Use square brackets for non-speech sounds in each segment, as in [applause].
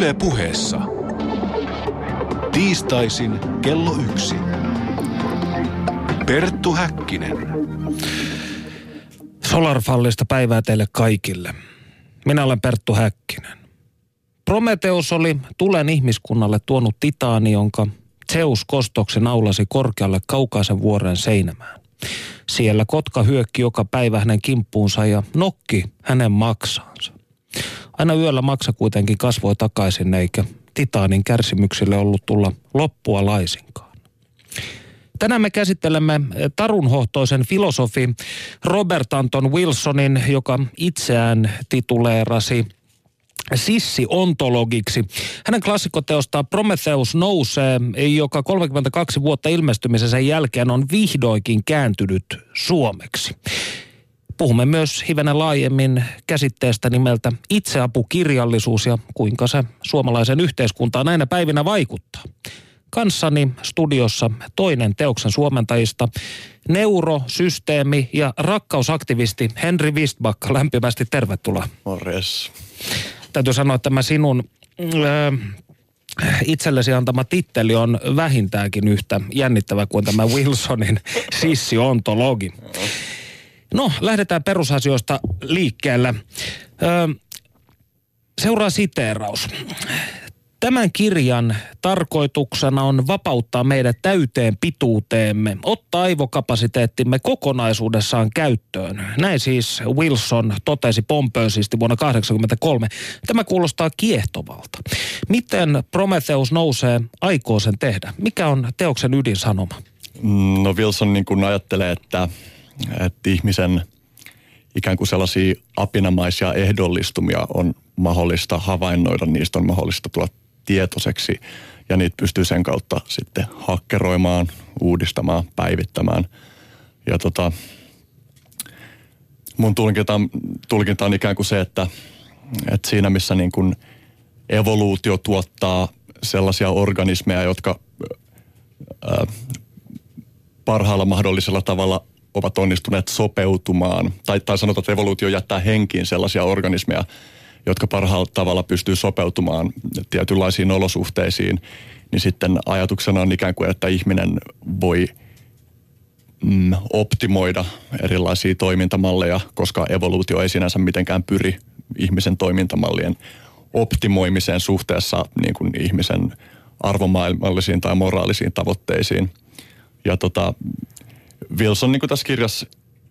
Yle puheessa. Tiistaisin kello yksi. Perttu Häkkinen. Solarfallista päivää teille kaikille. Minä olen Perttu Häkkinen. Prometeus oli tulen ihmiskunnalle tuonut titaani, jonka Zeus kostoksen aulasi korkealle kaukaisen vuoren seinämään. Siellä kotka hyökki joka päivä hänen kimppuunsa ja nokki hänen maksaansa. Aina yöllä maksa kuitenkin kasvoi takaisin, eikä titaanin kärsimyksille ollut tulla loppua laisinkaan. Tänään me käsittelemme tarunhohtoisen filosofi Robert Anton Wilsonin, joka itseään tituleerasi sissi-ontologiksi. Hänen klassikkoteostaan Prometheus nousee, joka 32 vuotta ilmestymisensä jälkeen on vihdoinkin kääntynyt suomeksi. Puhumme myös hivenen laajemmin käsitteestä nimeltä itseapukirjallisuus ja kuinka se suomalaisen yhteiskuntaan näinä päivinä vaikuttaa. Kanssani studiossa toinen teoksen suomentajista, neurosysteemi ja rakkausaktivisti Henri Wistbacka. Lämpimästi tervetuloa. Morjes. Täytyy sanoa, että tämä sinun ö, itsellesi antama titteli on vähintäänkin yhtä jännittävä kuin tämä Wilsonin [laughs] sissi-ontologi. No, lähdetään perusasioista liikkeelle. Ö, seuraa siteeraus. Tämän kirjan tarkoituksena on vapauttaa meidät täyteen pituuteemme, ottaa aivokapasiteettimme kokonaisuudessaan käyttöön. Näin siis Wilson totesi pompöösisti vuonna 1983. Tämä kuulostaa kiehtovalta. Miten Prometheus nousee, aikoo sen tehdä? Mikä on teoksen ydinsanoma? No Wilson niin kuin ajattelee, että, että ihmisen ikään kuin sellaisia apinamaisia ehdollistumia on mahdollista havainnoida, niistä on mahdollista tulla tietoiseksi ja niitä pystyy sen kautta sitten hakkeroimaan, uudistamaan, päivittämään. Ja tota, mun tulkinta, tulkinta on ikään kuin se, että, että siinä missä niin kuin evoluutio tuottaa sellaisia organismeja, jotka ää, parhaalla mahdollisella tavalla ovat onnistuneet sopeutumaan, tai, tai sanotaan, että evoluutio jättää henkiin sellaisia organismeja, jotka parhaalla tavalla pystyy sopeutumaan tietynlaisiin olosuhteisiin, niin sitten ajatuksena on ikään kuin, että ihminen voi mm, optimoida erilaisia toimintamalleja, koska evoluutio ei sinänsä mitenkään pyri ihmisen toimintamallien optimoimiseen suhteessa niin kuin ihmisen arvomaailmallisiin tai moraalisiin tavoitteisiin. Ja tota, Wilson niin kuin tässä kirjassa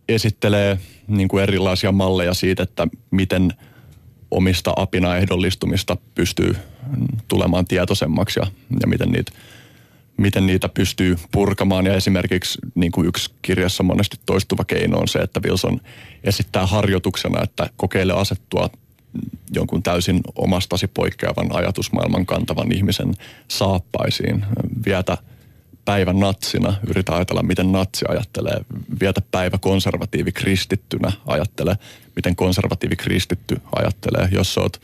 esittelee niin kuin erilaisia malleja siitä, että miten – omista apinaehdollistumista pystyy tulemaan tietoisemmaksi ja, ja miten, niitä, miten niitä pystyy purkamaan. Ja esimerkiksi niin kuin yksi kirjassa monesti toistuva keino on se, että Wilson esittää harjoituksena, että kokeile asettua jonkun täysin omastasi poikkeavan ajatusmaailman kantavan ihmisen saappaisiin. Vietä päivän natsina, yritä ajatella, miten natsi ajattelee. Vietä päivä konservatiivi kristittynä, ajattele, miten konservatiivi kristitty ajattelee. Jos oot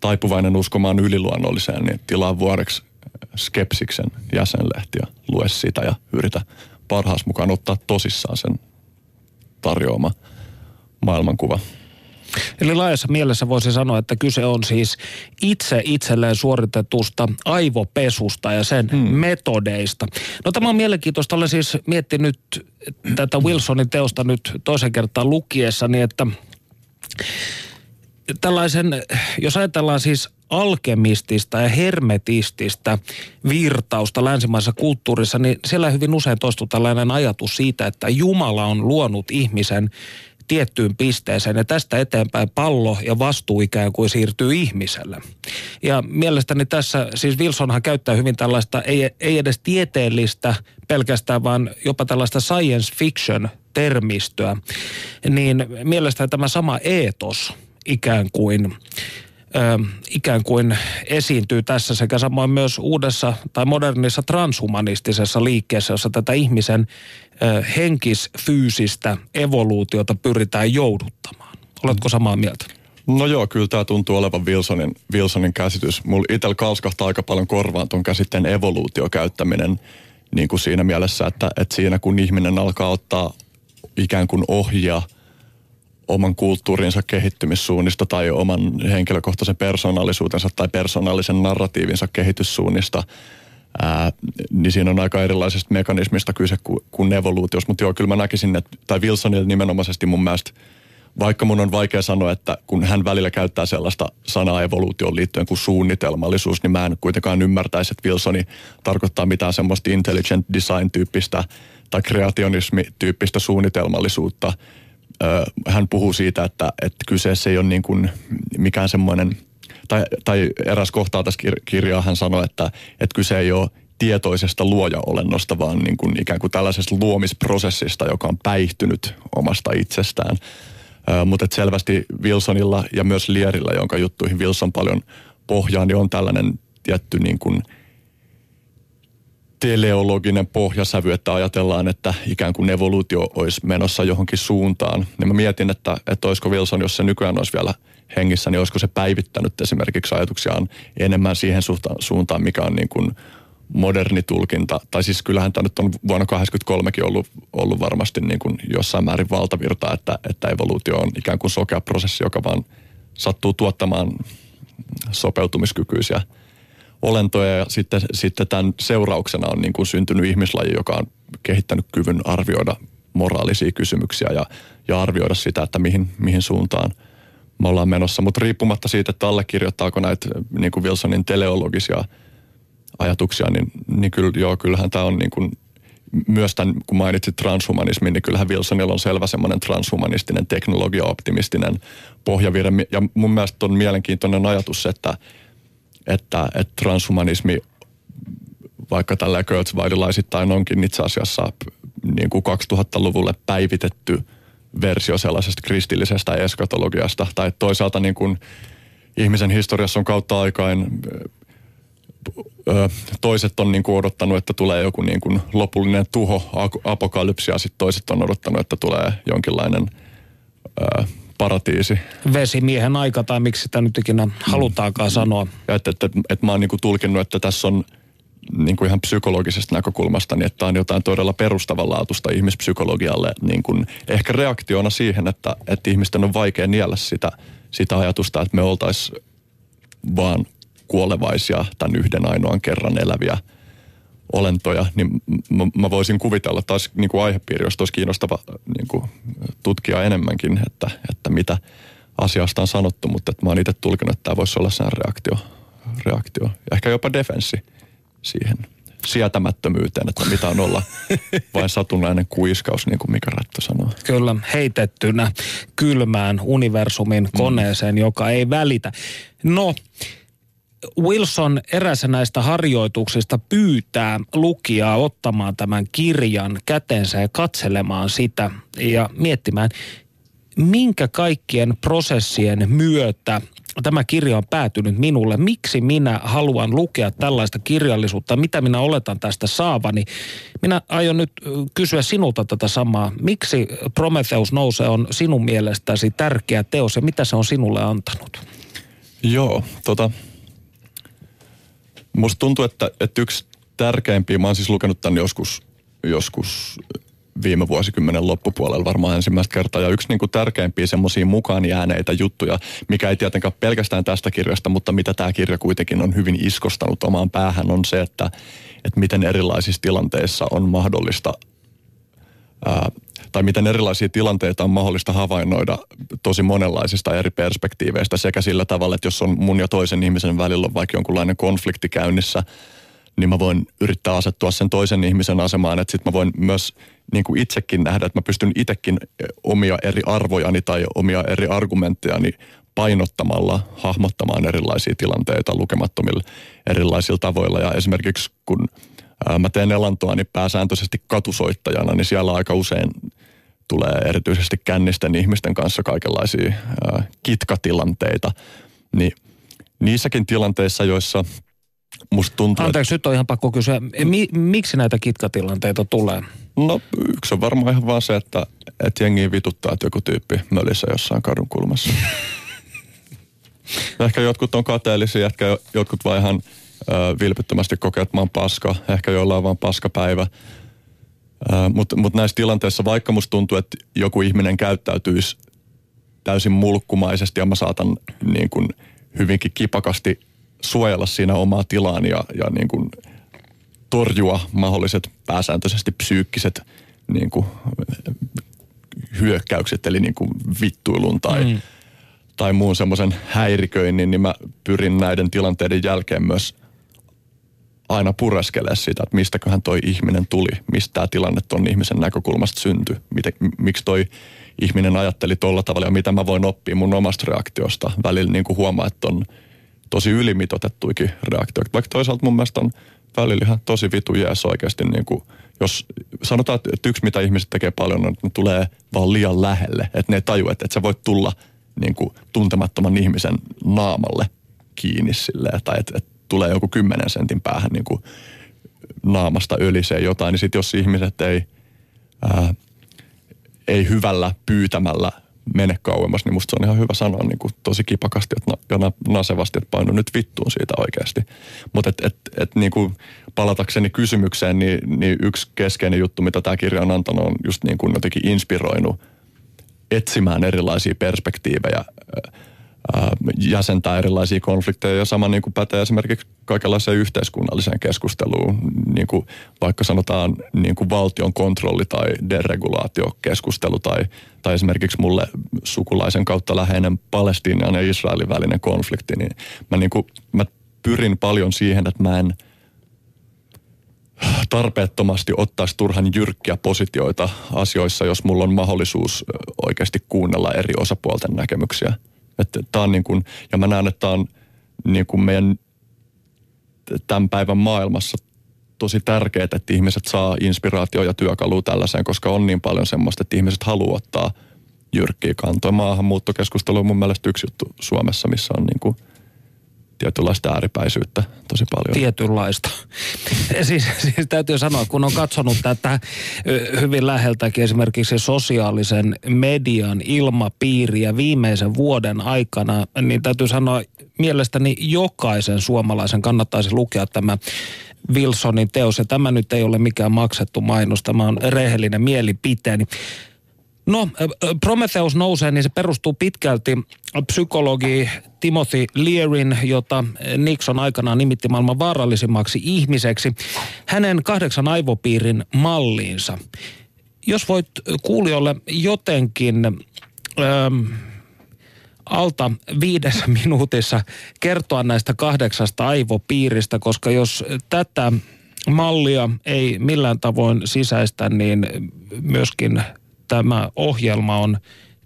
taipuvainen uskomaan yliluonnolliseen, niin tilaa vuoreksi Skepsiksen jäsenlehti ja lue sitä ja yritä parhaas mukaan ottaa tosissaan sen tarjoama maailmankuva. Eli laajassa mielessä voisi sanoa, että kyse on siis itse itselleen suoritetusta aivopesusta ja sen hmm. metodeista. No tämä on mielenkiintoista. Olen siis miettinyt tätä Wilsonin teosta nyt toisen kertaan lukiessani, että tällaisen, jos ajatellaan siis alkemistista ja hermetististä virtausta länsimaisessa kulttuurissa, niin siellä hyvin usein toistuu tällainen ajatus siitä, että Jumala on luonut ihmisen tiettyyn pisteeseen ja tästä eteenpäin pallo ja vastuu ikään kuin siirtyy ihmiselle. Ja mielestäni tässä, siis Wilsonhan käyttää hyvin tällaista, ei, ei edes tieteellistä pelkästään, vaan jopa tällaista science fiction termistöä, niin mielestäni tämä sama eetos ikään kuin ikään kuin esiintyy tässä sekä samoin myös uudessa tai modernissa transhumanistisessa liikkeessä, jossa tätä ihmisen henkisfyysistä evoluutiota pyritään jouduttamaan. Oletko samaa mieltä? No joo, kyllä tämä tuntuu olevan Wilsonin, Wilsonin käsitys. Mulla itsellä kalskahtaa aika paljon korvaan tuon käsitteen evoluutio käyttäminen niin kuin siinä mielessä, että, että siinä kun ihminen alkaa ottaa ikään kuin ohjaa oman kulttuurinsa kehittymissuunnista tai oman henkilökohtaisen persoonallisuutensa tai persoonallisen narratiivinsa kehityssuunnista, ää, niin siinä on aika erilaisesta mekanismista kyse kuin, kuin evoluutios. Mutta joo, kyllä mä näkisin, että, tai Wilsonille nimenomaisesti mun mielestä – vaikka mun on vaikea sanoa, että kun hän välillä käyttää sellaista sanaa evoluutioon liittyen kuin suunnitelmallisuus, niin mä en kuitenkaan ymmärtäisi, että Wilsoni tarkoittaa mitään semmoista intelligent design-tyyppistä tai kreationismi-tyyppistä suunnitelmallisuutta. Hän puhuu siitä, että, että kyseessä ei ole niin kuin mikään semmoinen, tai, tai eräs kohtaa tässä kirjaa hän sanoi, että, että kyse ei ole tietoisesta luoja-olennosta, vaan niin kuin ikään kuin tällaisesta luomisprosessista, joka on päihtynyt omasta itsestään. Mutta selvästi Wilsonilla ja myös Lierillä, jonka juttuihin Wilson paljon pohjaa, niin on tällainen tietty niin kuin teleologinen pohjasävy, että ajatellaan, että ikään kuin evoluutio olisi menossa johonkin suuntaan. Niin mä mietin, että, että olisiko Wilson, jos se nykyään olisi vielä hengissä, niin olisiko se päivittänyt esimerkiksi ajatuksiaan enemmän siihen suuntaan, mikä on niin kuin moderni tulkinta, tai siis kyllähän tämä nyt on vuonna 1983 ollut, ollut varmasti niin kuin jossain määrin valtavirta, että, että evoluutio on ikään kuin sokea prosessi, joka vaan sattuu tuottamaan sopeutumiskykyisiä olentoja ja sitten, sitten tämän seurauksena on niin kuin syntynyt ihmislaji, joka on kehittänyt kyvyn arvioida moraalisia kysymyksiä ja, ja arvioida sitä, että mihin, mihin suuntaan me ollaan menossa. Mutta riippumatta siitä, että allekirjoittaako näitä niin kuin Wilsonin teleologisia – ajatuksia, niin, niin kyllä, joo, kyllähän tämä on niin kuin, myös tämän, kun mainitsit transhumanismin, niin kyllähän Wilsonilla on selvä semmoinen transhumanistinen, teknologia-optimistinen pohjavire. Ja mun mielestä on mielenkiintoinen ajatus, että, että, että transhumanismi, vaikka tällä Kurzweililaisittain onkin itse asiassa niin kuin 2000-luvulle päivitetty versio sellaisesta kristillisestä eskatologiasta, tai toisaalta niin kuin ihmisen historiassa on kautta aikain toiset on niin kuin odottanut, että tulee joku niin kuin lopullinen tuho, apokalypsi, ja sitten toiset on odottanut, että tulee jonkinlainen paratiisi. Vesimiehen aika, tai miksi sitä nyt ikinä halutaankaan sanoa. Ja että, että, että, että mä oon niin kuin tulkinnut, että tässä on niin kuin ihan psykologisesta näkökulmasta, niin että on jotain todella perustavanlaatuista ihmispsykologialle, niin kuin ehkä reaktiona siihen, että, että ihmisten on vaikea niellä sitä, sitä ajatusta, että me oltaisiin vaan kuolevaisia tämän yhden ainoan kerran eläviä olentoja, niin mä, mä voisin kuvitella taas niin kuin aihepiiri, jos olisi kiinnostava niin kuin tutkia enemmänkin, että, että mitä asiasta on sanottu, mutta että mä oon itse tulkinut, että tämä voisi olla sen reaktio, reaktio. Ja ehkä jopa defenssi siihen sietämättömyyteen, että mitä on olla [laughs] vain satunnainen kuiskaus, niin kuin Mika Rättö sanoo. Kyllä, heitettynä kylmään universumin koneeseen, mm. joka ei välitä. No, Wilson erässä näistä harjoituksista pyytää lukijaa ottamaan tämän kirjan kätensä ja katselemaan sitä ja miettimään, minkä kaikkien prosessien myötä tämä kirja on päätynyt minulle. Miksi minä haluan lukea tällaista kirjallisuutta? Mitä minä oletan tästä saavani? Minä aion nyt kysyä sinulta tätä samaa. Miksi Prometheus nousee on sinun mielestäsi tärkeä teos ja mitä se on sinulle antanut? Joo, tota, Musta tuntuu, että, että yksi tärkeimpiä, mä oon siis lukenut tämän joskus, joskus viime vuosikymmenen loppupuolella varmaan ensimmäistä kertaa. Ja yksi niin kuin tärkeimpiä semmoisia mukaan jääneitä juttuja, mikä ei tietenkään pelkästään tästä kirjasta, mutta mitä tämä kirja kuitenkin on hyvin iskostanut omaan päähän, on se, että, että miten erilaisissa tilanteissa on mahdollista ää, tai miten erilaisia tilanteita on mahdollista havainnoida tosi monenlaisista eri perspektiiveistä sekä sillä tavalla, että jos on mun ja toisen ihmisen välillä vaikka jonkunlainen konflikti käynnissä, niin mä voin yrittää asettua sen toisen ihmisen asemaan, että sitten mä voin myös niin kuin itsekin nähdä, että mä pystyn itsekin omia eri arvojani tai omia eri argumenttejani painottamalla hahmottamaan erilaisia tilanteita lukemattomilla erilaisilla tavoilla. Ja esimerkiksi kun mä teen elantoa niin pääsääntöisesti katusoittajana, niin siellä aika usein tulee erityisesti kännisten ihmisten kanssa kaikenlaisia ää, kitkatilanteita. Niin niissäkin tilanteissa, joissa musta tuntuu... Anteeksi, että... nyt on ihan pakko kysyä. Mi- miksi näitä kitkatilanteita tulee? No yksi on varmaan ihan vaan se, että, että jengi vituttaa, että joku tyyppi mölissä jossain kadun kulmassa. [laughs] ehkä jotkut on kateellisia, ehkä jotkut vaan ihan vilpittömästi kokee, että mä oon paska. Ehkä jollain on vaan paskapäivä. Mutta mut näissä tilanteissa, vaikka musta tuntuu, että joku ihminen käyttäytyisi täysin mulkkumaisesti ja mä saatan niin kuin hyvinkin kipakasti suojella siinä omaa tilaani ja, ja niin kuin torjua mahdolliset pääsääntöisesti psyykkiset niin kuin, hyökkäykset, eli niin kuin vittuilun tai, mm. tai muun semmoisen häiriköinnin, niin mä pyrin näiden tilanteiden jälkeen myös aina pureskelee sitä, että mistäköhän toi ihminen tuli, mistä tämä tilanne ton ihmisen näkökulmasta syntyi, miten, miksi toi ihminen ajatteli tolla tavalla ja mitä mä voin oppia mun omasta reaktiosta. Välillä niin kuin huomaa, että on tosi ylimitotettuikin reaktioita. Vaikka toisaalta mun mielestä on välillä ihan tosi vitu jees oikeasti, niin kuin, jos sanotaan, että yksi mitä ihmiset tekee paljon on, että ne tulee vaan liian lähelle, että ne ei taju, että, että sä voit tulla niin kuin, tuntemattoman ihmisen naamalle kiinni silleen, tai että, että tulee joku kymmenen sentin päähän niin kuin, naamasta ölisee jotain, niin sitten jos ihmiset ei, ää, ei hyvällä pyytämällä mene kauemmas, niin musta se on ihan hyvä sanoa niin kuin tosi kipakasti että, ja nasevasti, että painu nyt vittuun siitä oikeasti. Mutta et, et, et, niin kuin palatakseni kysymykseen, niin, niin yksi keskeinen juttu, mitä tämä kirja on antanut, on just niin kuin jotenkin inspiroinut etsimään erilaisia perspektiivejä jäsentää erilaisia konflikteja ja sama niin kuin pätee esimerkiksi kaikenlaiseen yhteiskunnalliseen keskusteluun, niin kuin vaikka sanotaan niin kuin valtion kontrolli tai deregulaatiokeskustelu tai, tai esimerkiksi mulle sukulaisen kautta läheinen Palestiinan ja Israelin välinen konflikti, niin mä, niin kuin, mä pyrin paljon siihen, että mä en tarpeettomasti ottaisi turhan jyrkkiä positioita asioissa, jos mulla on mahdollisuus oikeasti kuunnella eri osapuolten näkemyksiä. Että tää on niin kuin, ja mä näen, että tämä on niin kuin meidän tämän päivän maailmassa tosi tärkeää, että ihmiset saa inspiraatio ja työkalua tällaiseen, koska on niin paljon semmoista, että ihmiset haluaa ottaa jyrkkiä kantoja. Maahanmuuttokeskustelu on mun mielestä yksi juttu Suomessa, missä on niin kuin tietynlaista ääripäisyyttä tosi paljon. Tietynlaista. [laughs] siis, siis täytyy sanoa, kun on katsonut tätä hyvin läheltäkin esimerkiksi sosiaalisen median ilmapiiriä viimeisen vuoden aikana, niin täytyy sanoa, mielestäni jokaisen suomalaisen kannattaisi lukea tämä Wilsonin teos. Ja tämä nyt ei ole mikään maksettu mainos, tämä on rehellinen mielipiteeni. No, Prometheus nousee, niin se perustuu pitkälti psykologi Timothy Learin, jota Nixon aikanaan nimitti maailman vaarallisimmaksi ihmiseksi, hänen kahdeksan aivopiirin malliinsa. Jos voit kuulijoille jotenkin ähm, alta viidessä [laughs] minuutissa kertoa näistä kahdeksasta aivopiiristä, koska jos tätä mallia ei millään tavoin sisäistä, niin myöskin tämä ohjelma on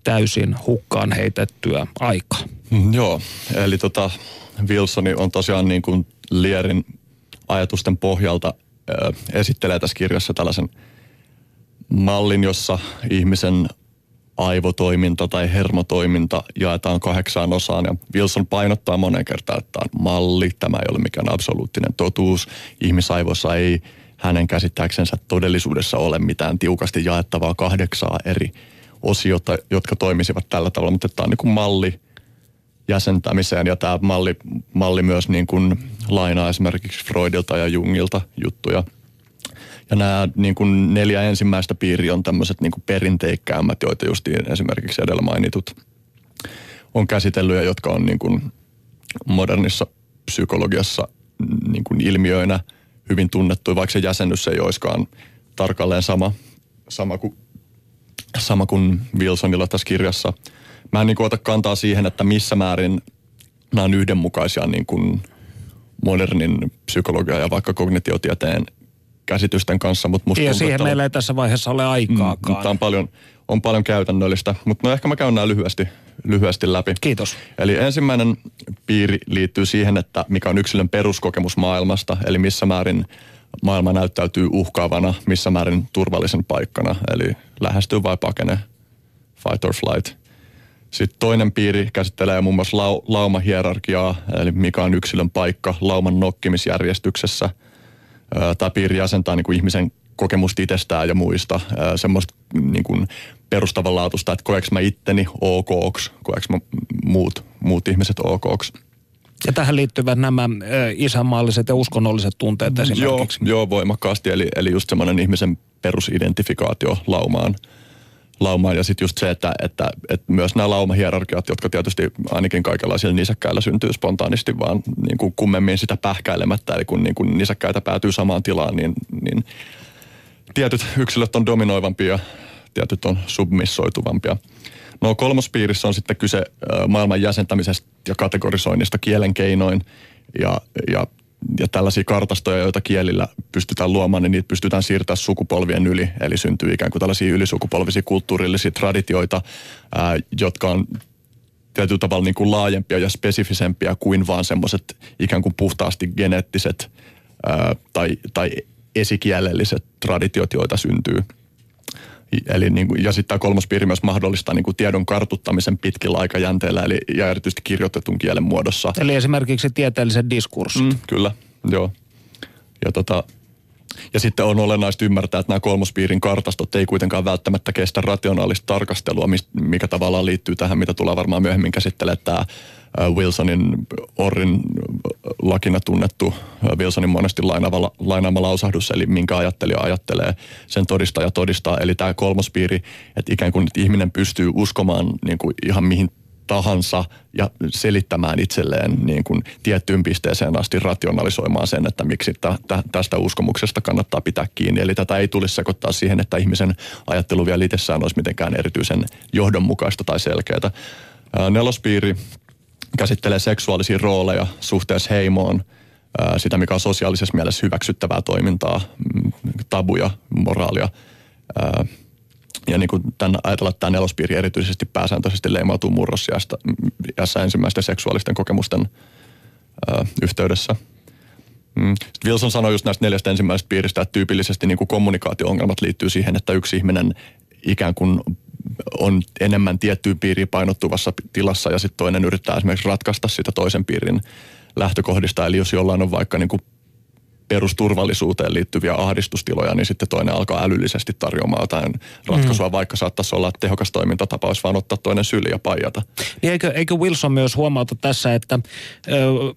täysin hukkaan heitettyä aikaa. Mm, joo, eli tota, Wilsoni on tosiaan niin kuin Lierin ajatusten pohjalta ö, esittelee tässä kirjassa tällaisen mallin, jossa ihmisen aivotoiminta tai hermotoiminta jaetaan kahdeksaan osaan. Ja Wilson painottaa monen kertaan, että tämä on malli, tämä ei ole mikään absoluuttinen totuus. Ihmisaivossa ei hänen käsittääksensä todellisuudessa ole mitään tiukasti jaettavaa kahdeksaa eri osiota, jotka toimisivat tällä tavalla, mutta tämä on niin kuin malli jäsentämiseen ja tämä malli, malli myös niin kuin lainaa esimerkiksi Freudilta ja Jungilta juttuja. Ja nämä niin kuin neljä ensimmäistä piiriä on tämmöiset niin kuin perinteikkäämmät, joita just esimerkiksi edellä mainitut on käsitellyt ja jotka on niin kuin modernissa psykologiassa niin kuin ilmiöinä – hyvin tunnettu, vaikka se jäsennys ei olisikaan tarkalleen sama, sama, kuin, sama kuin Wilsonilla tässä kirjassa. Mä en niin kuin ota kantaa siihen, että missä määrin nämä on yhdenmukaisia niin kuin modernin psykologia ja vaikka kognitiotieteen käsitysten kanssa. Mutta musta ja tuntuu, siihen meillä ei tässä vaiheessa ole aikaakaan. Mm, tämä on paljon, on paljon käytännöllistä, mutta no ehkä mä käyn nämä lyhyesti, lyhyesti läpi. Kiitos. Eli ensimmäinen piiri liittyy siihen, että mikä on yksilön peruskokemus maailmasta, eli missä määrin maailma näyttäytyy uhkaavana, missä määrin turvallisen paikkana, eli lähestyy vai pakene, fight or flight. Sitten toinen piiri käsittelee muun muassa lau- laumahierarkiaa, eli mikä on yksilön paikka lauman nokkimisjärjestyksessä. Tämä piiri jäsentää niin kuin ihmisen kokemusta itsestään ja muista, semmoista niin kuin perustavanlaatuista, että koeks mä itteni okoks, koeks mä muut, muut ihmiset okoks. Ja tähän liittyvät nämä isänmaalliset ja uskonnolliset tunteet esimerkiksi. Joo, joo voimakkaasti. Eli, eli just semmoinen ihmisen perusidentifikaatio laumaan, laumaan. Ja sitten just se, että, että, että myös nämä laumahierarkiat, jotka tietysti ainakin kaikenlaisilla nisäkkäillä syntyy spontaanisti, vaan niin kuin kummemmin sitä pähkäilemättä. Eli kun niin kuin nisäkkäitä päätyy samaan tilaan, niin, niin tietyt yksilöt on dominoivampia ja tietyt on submissoituvampia. No kolmospiirissä on sitten kyse maailman jäsentämisestä ja kategorisoinnista kielen keinoin. Ja, ja ja tällaisia kartastoja, joita kielillä pystytään luomaan, niin niitä pystytään siirtämään sukupolvien yli. Eli syntyy ikään kuin tällaisia ylisukupolvisia kulttuurillisia traditioita, ää, jotka on tietyllä tavalla niin kuin laajempia ja spesifisempiä kuin vaan semmoiset ikään kuin puhtaasti geneettiset ää, tai, tai esikielelliset traditiot, joita syntyy. Eli niin kuin, ja sitten tämä kolmas piiri myös mahdollistaa niin kuin tiedon kartuttamisen pitkillä aikajänteillä, eli ja erityisesti kirjoitetun kielen muodossa. Eli esimerkiksi tieteelliset diskurssit. Mm, kyllä, joo. Ja, tota, ja sitten on olennaista ymmärtää, että nämä kolmospiirin kartastot ei kuitenkaan välttämättä kestä rationaalista tarkastelua, mikä tavallaan liittyy tähän, mitä tulee varmaan myöhemmin käsittelemään tämä Wilsonin Orrin lakina tunnettu Wilsonin monesti lainaava, lainaama lausahdus, eli minkä ajattelija ajattelee, sen todistaja todistaa. Eli tämä kolmospiiri, että ikään kuin ihminen pystyy uskomaan niin kuin ihan mihin tahansa ja selittämään itselleen niin kuin tiettyyn pisteeseen asti rationalisoimaan sen, että miksi tä, tästä uskomuksesta kannattaa pitää kiinni. Eli tätä ei tulisi sekoittaa siihen, että ihmisen ajattelu vielä itsessään olisi mitenkään erityisen johdonmukaista tai selkeää. Nelospiiri käsittelee seksuaalisia rooleja suhteessa heimoon, sitä mikä on sosiaalisessa mielessä hyväksyttävää toimintaa, mm, tabuja, moraalia. Ja niin kuin tämän, ajatella, että tämä nelospiiri erityisesti pääsääntöisesti leimautuu murrosjässä ensimmäisten seksuaalisten kokemusten yhteydessä. Mm. Wilson sanoi just näistä neljästä ensimmäisestä piiristä, että tyypillisesti niin kuin kommunikaatio-ongelmat liittyy siihen, että yksi ihminen ikään kuin on enemmän tiettyyn piiriin painottuvassa tilassa ja sitten toinen yrittää esimerkiksi ratkaista sitä toisen piirin lähtökohdista. Eli jos jollain on vaikka niin kuin perusturvallisuuteen liittyviä ahdistustiloja, niin sitten toinen alkaa älyllisesti tarjoamaan jotain ratkaisua, mm. vaikka saattaisi olla tehokas toimintatapa, olisi vaan ottaa toinen syli ja paijata. Niin eikö, eikö Wilson myös huomauta tässä, että ö,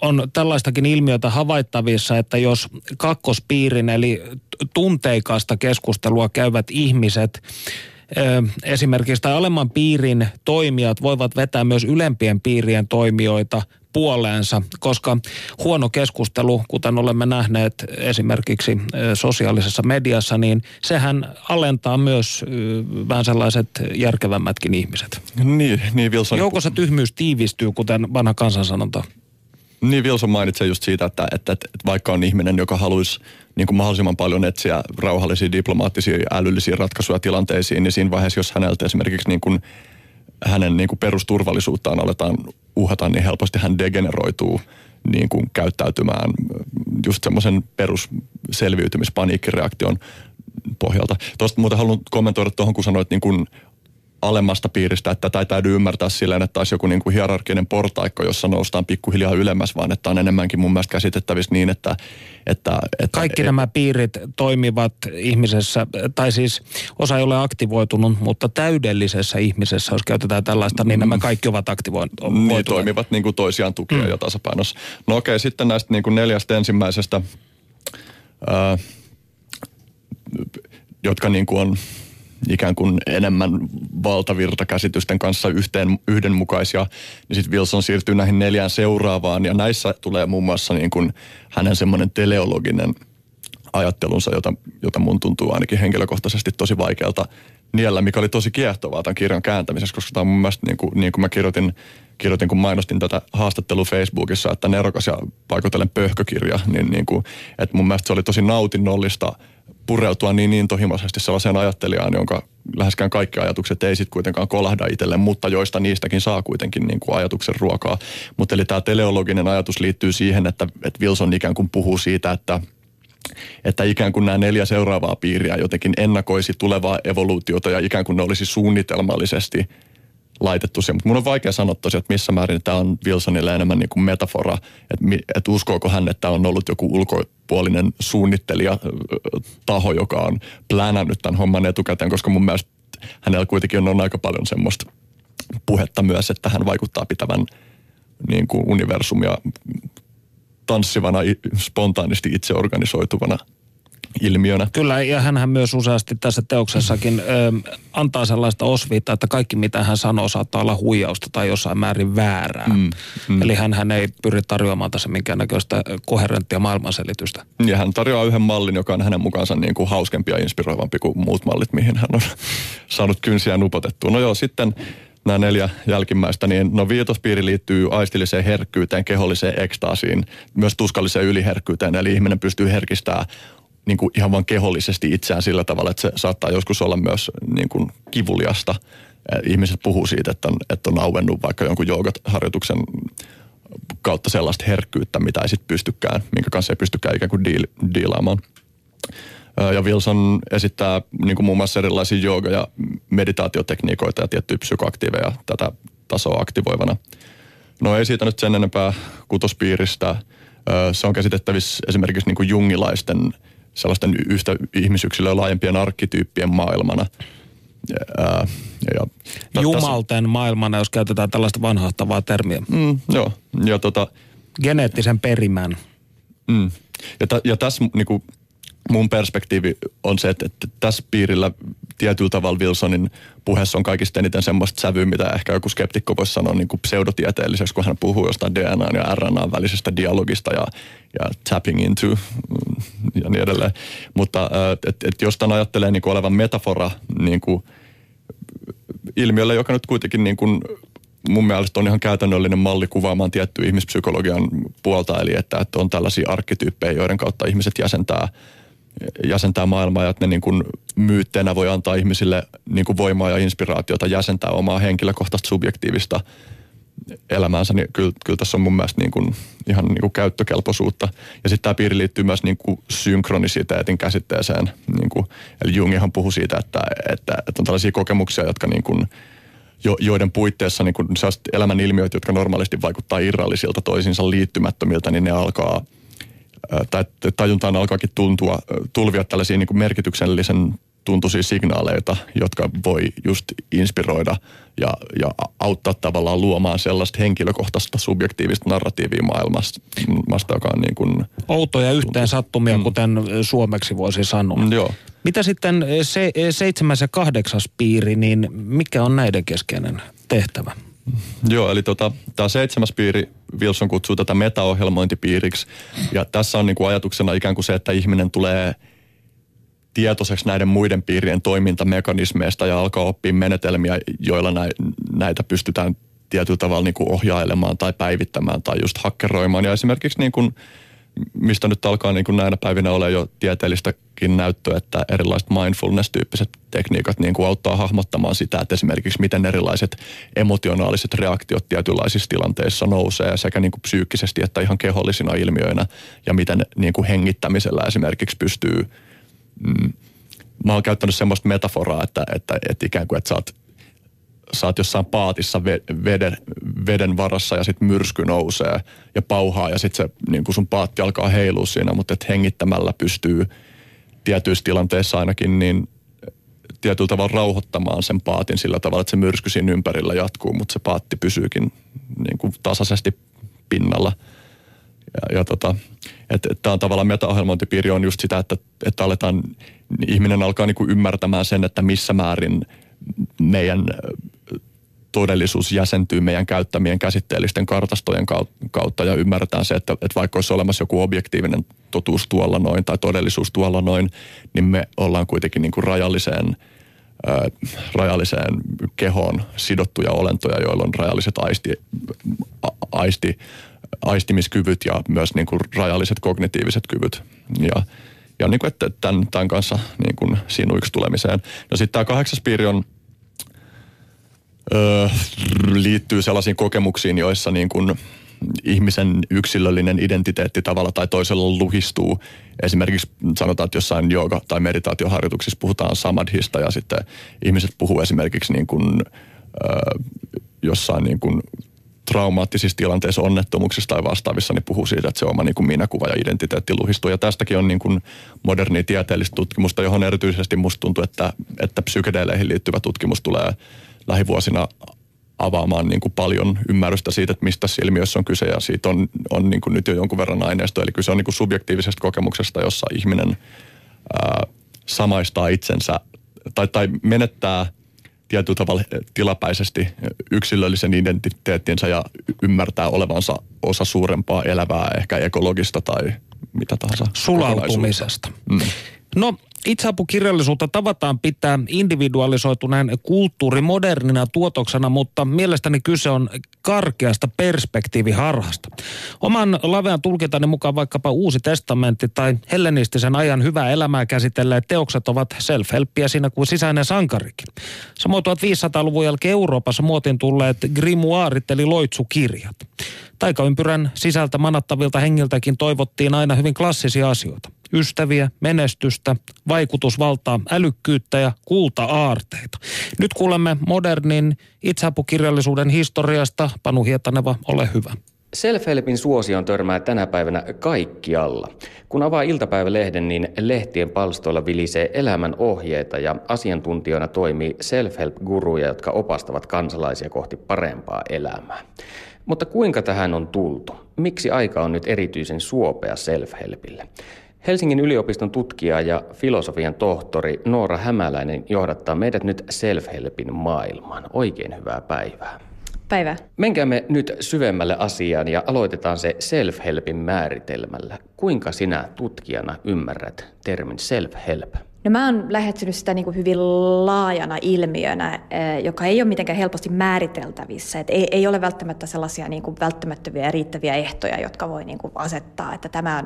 on tällaistakin ilmiötä havaittavissa, että jos kakkospiirin eli tunteikasta keskustelua käyvät ihmiset esimerkiksi tai alemman piirin toimijat voivat vetää myös ylempien piirien toimijoita puoleensa, koska huono keskustelu, kuten olemme nähneet esimerkiksi sosiaalisessa mediassa, niin sehän alentaa myös vähän sellaiset järkevämmätkin ihmiset. Niin, niin Wilson. Joukossa tyhmyys tiivistyy, kuten vanha kansansanonta. Niin Wilson mainitsee just siitä, että, että, että vaikka on ihminen, joka haluaisi niin kuin mahdollisimman paljon etsiä rauhallisia, diplomaattisia ja älyllisiä ratkaisuja tilanteisiin, niin siinä vaiheessa, jos häneltä esimerkiksi niin kuin hänen niin kuin perusturvallisuuttaan aletaan uhata, niin helposti hän degeneroituu niin kuin käyttäytymään just semmoisen perusselviytymispaniikkireaktion pohjalta. Tuosta muuten haluan kommentoida tuohon, kun sanoit niin kuin alemmasta piiristä, että tätä ei täydy ymmärtää silleen, että olisi joku niin kuin hierarkinen portaikko, jossa noustaan pikkuhiljaa ylemmäs, vaan että on enemmänkin mun mielestä käsitettävissä niin, että... että, että Kaikki et, nämä piirit toimivat ihmisessä, tai siis osa ei ole aktivoitunut, mutta täydellisessä ihmisessä, jos käytetään tällaista, niin nämä mm. kaikki ovat aktivoituneet. Niin, toimivat niin kuin toisiaan tukea mm. ja tasapainossa. No okei, sitten näistä niin kuin neljästä ensimmäisestä, ää, jotka niin kuin on ikään kuin enemmän valtavirtakäsitysten kanssa yhteen, yhdenmukaisia, niin sitten Wilson siirtyy näihin neljään seuraavaan. Ja näissä tulee muun muassa niin kuin hänen semmoinen teleologinen ajattelunsa, jota, jota mun tuntuu ainakin henkilökohtaisesti tosi vaikealta niellä, mikä oli tosi kiehtovaa tämän kirjan kääntämisessä, koska tämä on mun mielestä niin kuin, niin kuin mä kirjoitin, kirjoitin, kun mainostin tätä haastattelua Facebookissa, että nerokas ja paikotellen pöhkökirja, niin, niin kuin, että mun mielestä se oli tosi nautinnollista – pureutua niin intohimoisesti sellaiseen ajattelijaan, jonka läheskään kaikki ajatukset ei sitten kuitenkaan kolahda itselle, mutta joista niistäkin saa kuitenkin niin kuin ajatuksen ruokaa. Mutta eli tämä teleologinen ajatus liittyy siihen, että, että Wilson ikään kuin puhuu siitä, että että ikään kuin nämä neljä seuraavaa piiriä jotenkin ennakoisi tulevaa evoluutiota ja ikään kuin ne olisi suunnitelmallisesti laitettu siihen. Mutta mun on vaikea sanoa tosiaan, että missä määrin tämä on Wilsonille enemmän niin kuin metafora, että, että uskooko hän, että on ollut joku ulkopuolinen suunnittelija taho, joka on plänännyt tämän homman etukäteen, koska mun mielestä hänellä kuitenkin on aika paljon semmoista puhetta myös, että hän vaikuttaa pitävän niin kuin universumia tanssivana, spontaanisti itse organisoituvana ilmiönä. Kyllä, ja hän myös useasti tässä teoksessakin ö, antaa sellaista osviittaa, että kaikki mitä hän sanoo saattaa olla huijausta tai jossain määrin väärää. Mm, mm. Eli hän ei pyri tarjoamaan tässä minkäännäköistä koherenttia maailmanselitystä. Ja hän tarjoaa yhden mallin, joka on hänen mukaansa niin kuin hauskempi ja inspiroivampi kuin muut mallit, mihin hän on [laughs] saanut kynsiä nupotettua. No joo, sitten nämä neljä jälkimmäistä, niin no viitospiiri liittyy aistilliseen herkkyyteen, keholliseen ekstaasiin, myös tuskalliseen yliherkkyyteen, eli ihminen pystyy herkistämään niin kuin ihan vain kehollisesti itseään sillä tavalla, että se saattaa joskus olla myös niin kuin kivuliasta. Ihmiset puhuu siitä, että on, että on auennut vaikka jonkun joogat-harjoituksen kautta sellaista herkkyyttä, mitä ei sitten pystykään, minkä kanssa ei pystykään ikään kuin diil, diilaamaan. Ja Wilson esittää niin kuin muun muassa erilaisia jooga- ja meditaatiotekniikoita ja tiettyjä psykoaktiiveja tätä tasoa aktivoivana. No ei siitä nyt sen enempää kutospiiristä. Se on käsitettävissä esimerkiksi niin kuin jungilaisten sellaisten yhtä ihmisyksilöä laajempien arkkityyppien maailmana. Ja, ja, Jumalten maailmana, jos käytetään tällaista vanhahtavaa termiä. Mm, joo, ja tota... Geneettisen perimän. Mm. Ja, ta, ja tässä niin kuin, mun perspektiivi on se, että, että tässä piirillä tietyllä tavalla Wilsonin puheessa on kaikista eniten semmoista sävyä, mitä ehkä joku skeptikko voisi sanoa niin kuin pseudotieteelliseksi, kun hän puhuu jostain DNA ja RNA välisestä dialogista ja, ja tapping into mm, ja niin edelleen. Mutta että et, jos tämän ajattelee niin kuin olevan metafora niin kuin ilmiölle, joka nyt kuitenkin niin kuin mun mielestä on ihan käytännöllinen malli kuvaamaan tiettyä ihmispsykologian puolta, eli että, että on tällaisia arkkityyppejä, joiden kautta ihmiset jäsentää – jäsentää maailmaa ja että ne niin kuin myytteenä voi antaa ihmisille niin kuin voimaa ja inspiraatiota jäsentää omaa henkilökohtaista subjektiivista elämäänsä, niin kyllä, kyllä tässä on mun mielestä niin kuin, ihan niin kuin käyttökelpoisuutta. Ja sitten tämä piiri liittyy myös niin kuin synkronisiteetin käsitteeseen. Niin kuin, eli Jungihan puhui siitä, että, että, että on tällaisia kokemuksia, jotka niin kuin, jo, joiden puitteissa niin kuin elämän ilmiöt, jotka normaalisti vaikuttaa irrallisilta toisiinsa liittymättömiltä, niin ne alkaa – tai tajuntaan alkaakin tuntua, tulvia tällaisia niin kuin merkityksellisen tuntuisia signaaleita, jotka voi just inspiroida ja, ja auttaa tavallaan luomaan sellaista henkilökohtaista subjektiivista narratiivia maailmasta, joka on niin kuin... Outoja yhteen sattumia, mm. kuten suomeksi voisi sanoa. Mm, joo. Mitä sitten se, seitsemäs ja kahdeksas piiri, niin mikä on näiden keskeinen tehtävä? Joo, eli tota, tämä seitsemäs piiri, Wilson kutsuu tätä metaohjelmointipiiriksi. Ja tässä on niinku ajatuksena ikään kuin se, että ihminen tulee tietoiseksi näiden muiden piirien toimintamekanismeista ja alkaa oppia menetelmiä, joilla näitä pystytään tietyllä tavalla niin kuin ohjailemaan tai päivittämään tai just hakkeroimaan. Ja esimerkiksi niin kuin mistä nyt alkaa niin kuin näinä päivinä olla jo tieteellistäkin näyttöä, että erilaiset mindfulness-tyyppiset tekniikat niin kuin auttaa hahmottamaan sitä, että esimerkiksi miten erilaiset emotionaaliset reaktiot tietynlaisissa tilanteissa nousee sekä niin kuin psyykkisesti että ihan kehollisina ilmiöinä ja miten niin kuin hengittämisellä esimerkiksi pystyy mm, Mä oon käyttänyt semmoista metaforaa, että, että, että ikään kuin, että sä oot sä oot jossain paatissa veden, veden varassa ja sitten myrsky nousee ja pauhaa ja sitten se niin sun paatti alkaa heilua siinä, mutta et hengittämällä pystyy tietyissä tilanteissa ainakin niin tietyllä tavalla rauhoittamaan sen paatin sillä tavalla, että se myrsky siinä ympärillä jatkuu, mutta se paatti pysyykin niin kuin tasaisesti pinnalla. Ja, ja tota, että et tämä on tavallaan metaohjelmointipiiri on just sitä, että, että aletaan, ihminen alkaa niin kuin ymmärtämään sen, että missä määrin meidän todellisuus jäsentyy meidän käyttämien käsitteellisten kartastojen kautta ja ymmärretään se, että, että vaikka olisi olemassa joku objektiivinen totuus tuolla noin tai todellisuus tuolla noin, niin me ollaan kuitenkin niin kuin rajalliseen, ää, rajalliseen kehoon sidottuja olentoja, joilla on rajalliset aisti, a, aisti, aistimiskyvyt ja myös niin kuin rajalliset kognitiiviset kyvyt. Ja, ja niin kuin, että tämän, tämän kanssa niin kuin sinuiksi tulemiseen. No sitten tämä kahdeksas piiri on öö, liittyy sellaisiin kokemuksiin, joissa niin kuin ihmisen yksilöllinen identiteetti tavalla tai toisella luhistuu. Esimerkiksi sanotaan, että jossain jooga- tai meditaatioharjoituksissa puhutaan samadhista ja sitten ihmiset puhuu esimerkiksi niin kuin, öö, jossain niin kuin traumaattisissa tilanteissa, onnettomuuksissa tai vastaavissa, niin puhuu siitä, että se oma niin kuin minäkuva ja identiteetti luhistuu. Ja tästäkin on niin kuin modernia tieteellistä tutkimusta, johon erityisesti musta tuntuu, että, että psykedeleihin liittyvä tutkimus tulee lähivuosina avaamaan niin kuin paljon ymmärrystä siitä, että mistä ilmiössä on kyse ja siitä on, on niin kuin nyt jo jonkun verran aineistoa. Eli kyse on niin kuin subjektiivisesta kokemuksesta, jossa ihminen ää, samaistaa itsensä tai, tai menettää tietyllä tavalla tilapäisesti yksilöllisen identiteettinsä ja ymmärtää olevansa osa suurempaa elävää, ehkä ekologista tai mitä tahansa. Sulautumisesta. Mm. No Itseapukirjallisuutta tavataan pitää individualisoituneen kulttuurimodernina tuotoksena, mutta mielestäni kyse on karkeasta perspektiiviharhasta. Oman lavean tulkintani mukaan vaikkapa Uusi testamentti tai hellenistisen ajan hyvää elämää käsitelleet teokset ovat self-helppiä siinä kuin sisäinen sankarikin. Samoin 1500-luvun jälkeen Euroopassa muotin tulleet grimoirit eli loitsukirjat. Taikaympyrän sisältä manattavilta hengiltäkin toivottiin aina hyvin klassisia asioita ystäviä, menestystä, vaikutusvaltaa, älykkyyttä ja kulta-aarteita. Nyt kuulemme modernin itseapukirjallisuuden historiasta. Panu Hietaneva, ole hyvä. Self-helpin suosion törmää tänä päivänä kaikkialla. Kun avaa iltapäivälehden, niin lehtien palstoilla vilisee elämän ohjeita ja asiantuntijoina toimii self-help-guruja, jotka opastavat kansalaisia kohti parempaa elämää. Mutta kuinka tähän on tultu? Miksi aika on nyt erityisen suopea self-helpille? Helsingin yliopiston tutkija ja filosofian tohtori Noora Hämäläinen johdattaa meidät nyt self-helpin maailmaan. Oikein hyvää päivää. Päivää. Menkäämme nyt syvemmälle asiaan ja aloitetaan se self-helpin määritelmällä. Kuinka sinä tutkijana ymmärrät termin self-help? No mä oon lähestynyt sitä niin kuin hyvin laajana ilmiönä, eh, joka ei ole mitenkään helposti määriteltävissä. Et ei, ei ole välttämättä sellaisia niin kuin välttämättömiä ja riittäviä ehtoja, jotka voi niin kuin asettaa, että tämä on,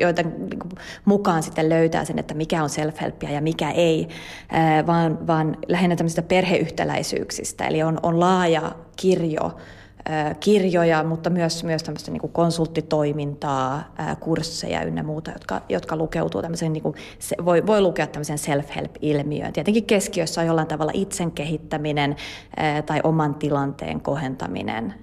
joita niin kuin mukaan sitten löytää sen, että mikä on self-helpia ja mikä ei, eh, vaan, vaan lähinnä tämmöisistä perheyhtäläisyyksistä. Eli on, on laaja kirjo kirjoja, mutta myös, myös tämmöistä niin konsulttitoimintaa, kursseja ynnä muuta, jotka, jotka lukeutuu tämmöiseen, niin kuin, se, voi, voi lukea tämmöisen self-help-ilmiöön. Tietenkin keskiössä on jollain tavalla itsen kehittäminen tai oman tilanteen kohentaminen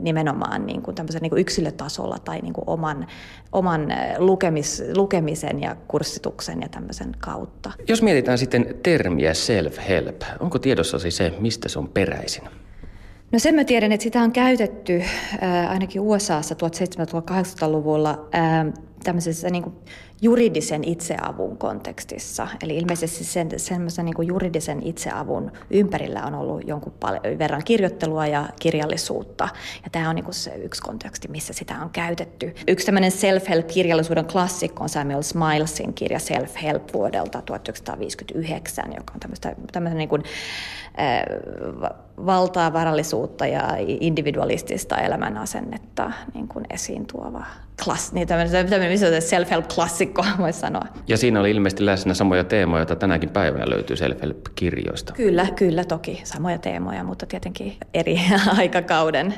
nimenomaan niin kuin tämmöisen niin kuin yksilötasolla tai niin kuin oman, oman lukemis, lukemisen ja kurssituksen ja tämmöisen kautta. Jos mietitään sitten termiä self-help, onko tiedossasi se, mistä se on peräisin? No sen mä tiedän, että sitä on käytetty ainakin USAssa 1700-1800-luvulla äh, tämmöisessä niin kuin juridisen itseavun kontekstissa. Eli ilmeisesti sen, semmoisen niin kuin juridisen itseavun ympärillä on ollut jonkun paljon, verran kirjoittelua ja kirjallisuutta. Ja tämä on niin kuin se yksi konteksti, missä sitä on käytetty. Yksi tämmöinen self-help-kirjallisuuden klassikko on Samuel Smilesin kirja Self-help vuodelta 1959, joka on tämmöistä, tämmöistä niin kuin, äh, valtaa, varallisuutta ja individualistista elämänasennetta niin kuin esiin tuova klass, niin tämmöinen, tämmöinen self-help-klassikko, [laughs] voisi sanoa. Ja siinä oli ilmeisesti läsnä samoja teemoja, joita tänäkin päivänä löytyy self-help-kirjoista. Kyllä, kyllä toki samoja teemoja, mutta tietenkin eri [laughs] aikakauden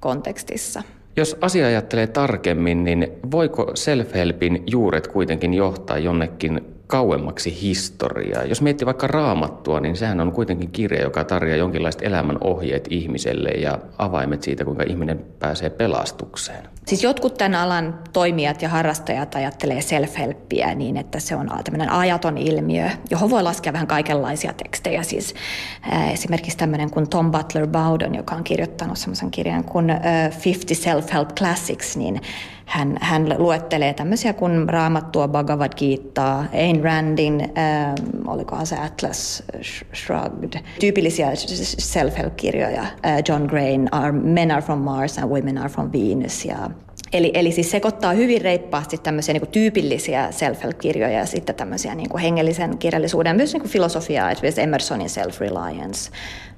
kontekstissa. Jos asia ajattelee tarkemmin, niin voiko self-helpin juuret kuitenkin johtaa jonnekin kauemmaksi historiaa. Jos miettii vaikka raamattua, niin sehän on kuitenkin kirja, joka tarjoaa jonkinlaiset elämän ohjeet ihmiselle ja avaimet siitä, kuinka ihminen pääsee pelastukseen. Siis jotkut tämän alan toimijat ja harrastajat ajattelee self-helppiä niin, että se on tämmöinen ajaton ilmiö, johon voi laskea vähän kaikenlaisia tekstejä. Siis äh, esimerkiksi tämmöinen kuin Tom Butler Bowden, joka on kirjoittanut semmoisen kirjan kuin äh, 50 Self-Help Classics, niin hän, hän luettelee tämmöisiä kuin Raamattua, Bhagavad Gita, Ayn Randin, ähm, olikohan se Atlas Shrugged, tyypillisiä self-help-kirjoja, äh, John Grain, Men are from Mars and Women are from Venus ja Eli, eli siis sekoittaa hyvin reippaasti tämmöisiä niin kuin tyypillisiä self-help-kirjoja ja sitten tämmöisiä niin kuin hengellisen kirjallisuuden, myös niin kuin filosofiaa, esimerkiksi Emersonin self-reliance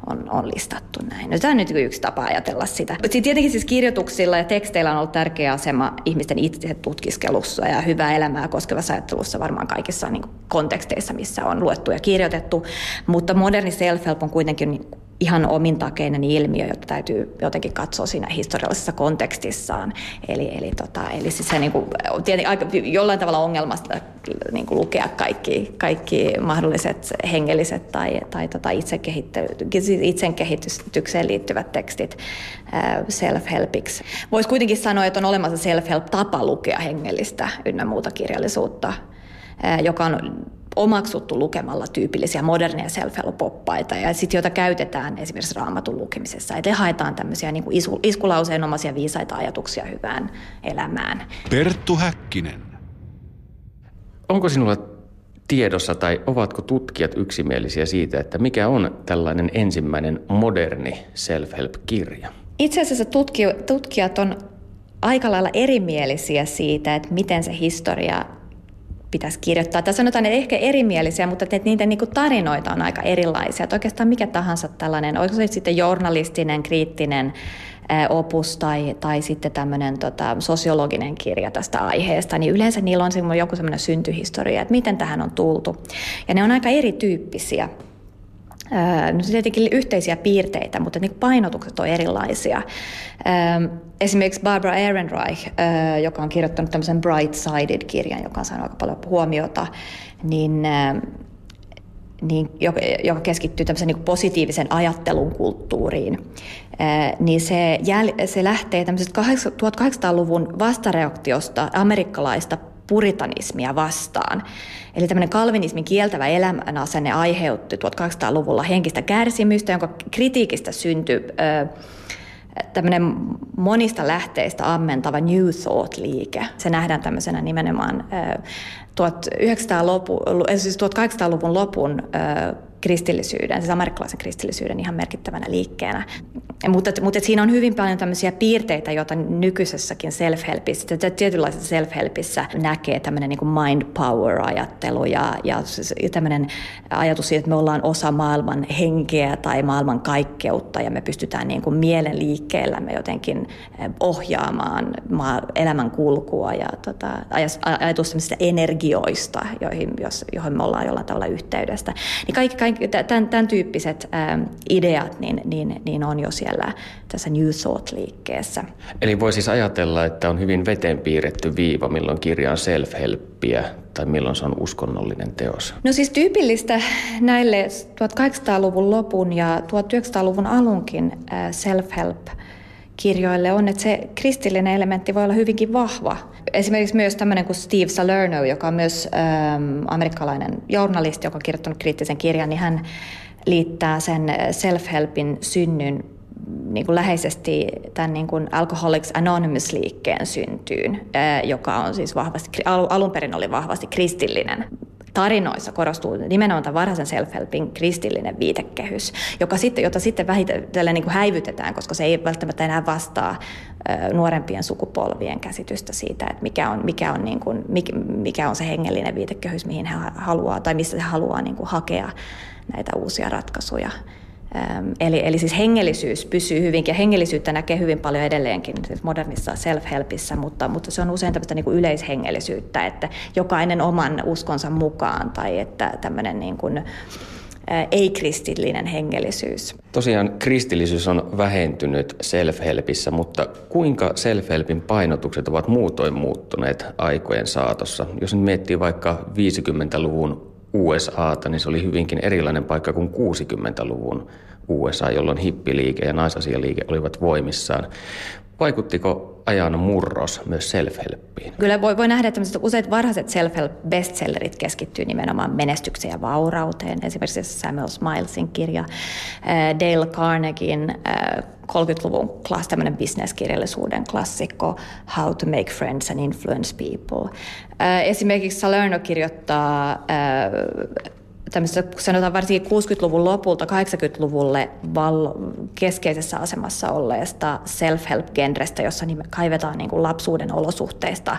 on, on listattu näin. No, tämä on nyt yksi tapa ajatella sitä. Sitten tietenkin siis kirjoituksilla ja teksteillä on ollut tärkeä asema ihmisten itse tutkiskelussa ja hyvää elämää koskevassa ajattelussa varmaan kaikissa niin konteksteissa, missä on luettu ja kirjoitettu. Mutta moderni self-help on kuitenkin ihan omintakeinen ilmiö, jota täytyy jotenkin katsoa siinä historiallisessa kontekstissaan. Eli, eli, tota, eli siis se niin kuin, aika, jollain tavalla ongelmasta niin kuin lukea kaikki, kaikki mahdolliset hengelliset tai, tai tota itsen kehitykseen liittyvät tekstit self-helpiksi. Voisi kuitenkin sanoa, että on olemassa self-help-tapa lukea hengellistä ynnä muuta kirjallisuutta, joka on omaksuttu lukemalla tyypillisiä moderneja self-help-oppaita, ja sit, joita käytetään esimerkiksi raamatun lukemisessa. Että haetaan tämmöisiä niin isku, iskulauseenomaisia viisaita ajatuksia hyvään elämään. Perttu Häkkinen. Onko sinulla tiedossa tai ovatko tutkijat yksimielisiä siitä, että mikä on tällainen ensimmäinen moderni self-help-kirja? Itse asiassa tutkijat on aika lailla erimielisiä siitä, että miten se historia pitäisi kirjoittaa. Tai sanotaan, että ehkä erimielisiä, mutta että niitä niin kuin tarinoita on aika erilaisia. Että oikeastaan mikä tahansa tällainen, onko se sitten journalistinen, kriittinen opus tai, tai sitten tämmöinen tota, sosiologinen kirja tästä aiheesta, niin yleensä niillä on joku semmoinen syntyhistoria, että miten tähän on tultu. Ja ne on aika erityyppisiä. No tietenkin yhteisiä piirteitä, mutta niin painotukset on erilaisia. Esimerkiksi Barbara Ehrenreich, joka on kirjoittanut tämmöisen Bright-Sided-kirjan, joka on saanut aika paljon huomiota, niin niin, joka keskittyy tämmöisen niin positiivisen ajattelun kulttuuriin, niin se, jäl, se lähtee tämmöisestä 1800-luvun vastareaktiosta amerikkalaista puritanismia vastaan. Eli tämmöinen kalvinismin kieltävä elämänasenne aiheutti 1800-luvulla henkistä kärsimystä, jonka kritiikistä syntyi tämmöinen monista lähteistä ammentava New Thought-liike. Se nähdään tämmöisenä nimenomaan 1900-luvun, siis 1800-luvun lopun kristillisyyden, siis amerikkalaisen kristillisyyden ihan merkittävänä liikkeenä. Mutta, mutta siinä on hyvin paljon tämmöisiä piirteitä, joita nykyisessäkin self-helpissä, tietynlaisessa self-helpissä näkee tämmöinen niin mind power-ajattelu ja, ja tämmöinen ajatus siitä, että me ollaan osa maailman henkeä tai maailman kaikkeutta ja me pystytään niin kuin mielen liikkeellämme jotenkin ohjaamaan elämän kulkua ja tota, ajatus energioista, joihin, jos, johon me ollaan jollain tavalla yhteydestä. Niin kaikki, kaikki tämän, tämän tyyppiset ä, ideat niin, niin, niin on jo siellä tässä New Thought-liikkeessä. Eli voi siis ajatella, että on hyvin veteen piirretty viiva, milloin kirja on self-helppiä tai milloin se on uskonnollinen teos? No siis tyypillistä näille 1800-luvun lopun ja 1900-luvun alunkin self-help kirjoille on, että se kristillinen elementti voi olla hyvinkin vahva. Esimerkiksi myös tämmöinen kuin Steve Salerno, joka on myös ähm, amerikkalainen journalisti, joka on kirjoittanut kriittisen kirjan, niin hän liittää sen self-helpin synnyn niin kuin läheisesti tämän niin kuin Alcoholics Anonymous-liikkeen syntyyn, joka on siis vahvasti, alun perin oli vahvasti kristillinen tarinoissa korostuu nimenomaan tämän varhaisen self-helpin kristillinen viitekehys, joka sitten, jota sitten vähitellen niin kuin häivytetään, koska se ei välttämättä enää vastaa nuorempien sukupolvien käsitystä siitä, että mikä on, mikä on, niin kuin, mikä on se hengellinen viitekehys, mihin he haluaa tai missä he haluaa niin kuin hakea näitä uusia ratkaisuja. Eli, eli siis hengellisyys pysyy hyvinkin, ja hengellisyyttä näkee hyvin paljon edelleenkin siis modernissa self-helpissä, mutta, mutta se on usein tämmöistä niin kuin yleishengellisyyttä, että jokainen oman uskonsa mukaan, tai että tämmöinen niin kuin, ei-kristillinen hengellisyys. Tosiaan kristillisyys on vähentynyt self-helpissä, mutta kuinka self-helpin painotukset ovat muutoin muuttuneet aikojen saatossa? Jos nyt miettii vaikka 50-luvun USAta, niin se oli hyvinkin erilainen paikka kuin 60-luvun USA, jolloin hippiliike ja naisasialiike olivat voimissaan. Vaikuttiko ajan murros myös self-helppiin? Kyllä voi, voi nähdä, että useat varhaiset self-help bestsellerit keskittyy nimenomaan menestykseen ja vaurauteen. Esimerkiksi Samuel Smilesin kirja, Dale Carnegin 30-luvun klass, tämmöinen bisneskirjallisuuden klassikko How to make friends and influence people. Esimerkiksi Salerno kirjoittaa tämmöistä, sanotaan varsinkin 60-luvun lopulta 80-luvulle val- keskeisessä asemassa olleesta self-help-genrestä, jossa kaivetaan niin kuin lapsuuden olosuhteista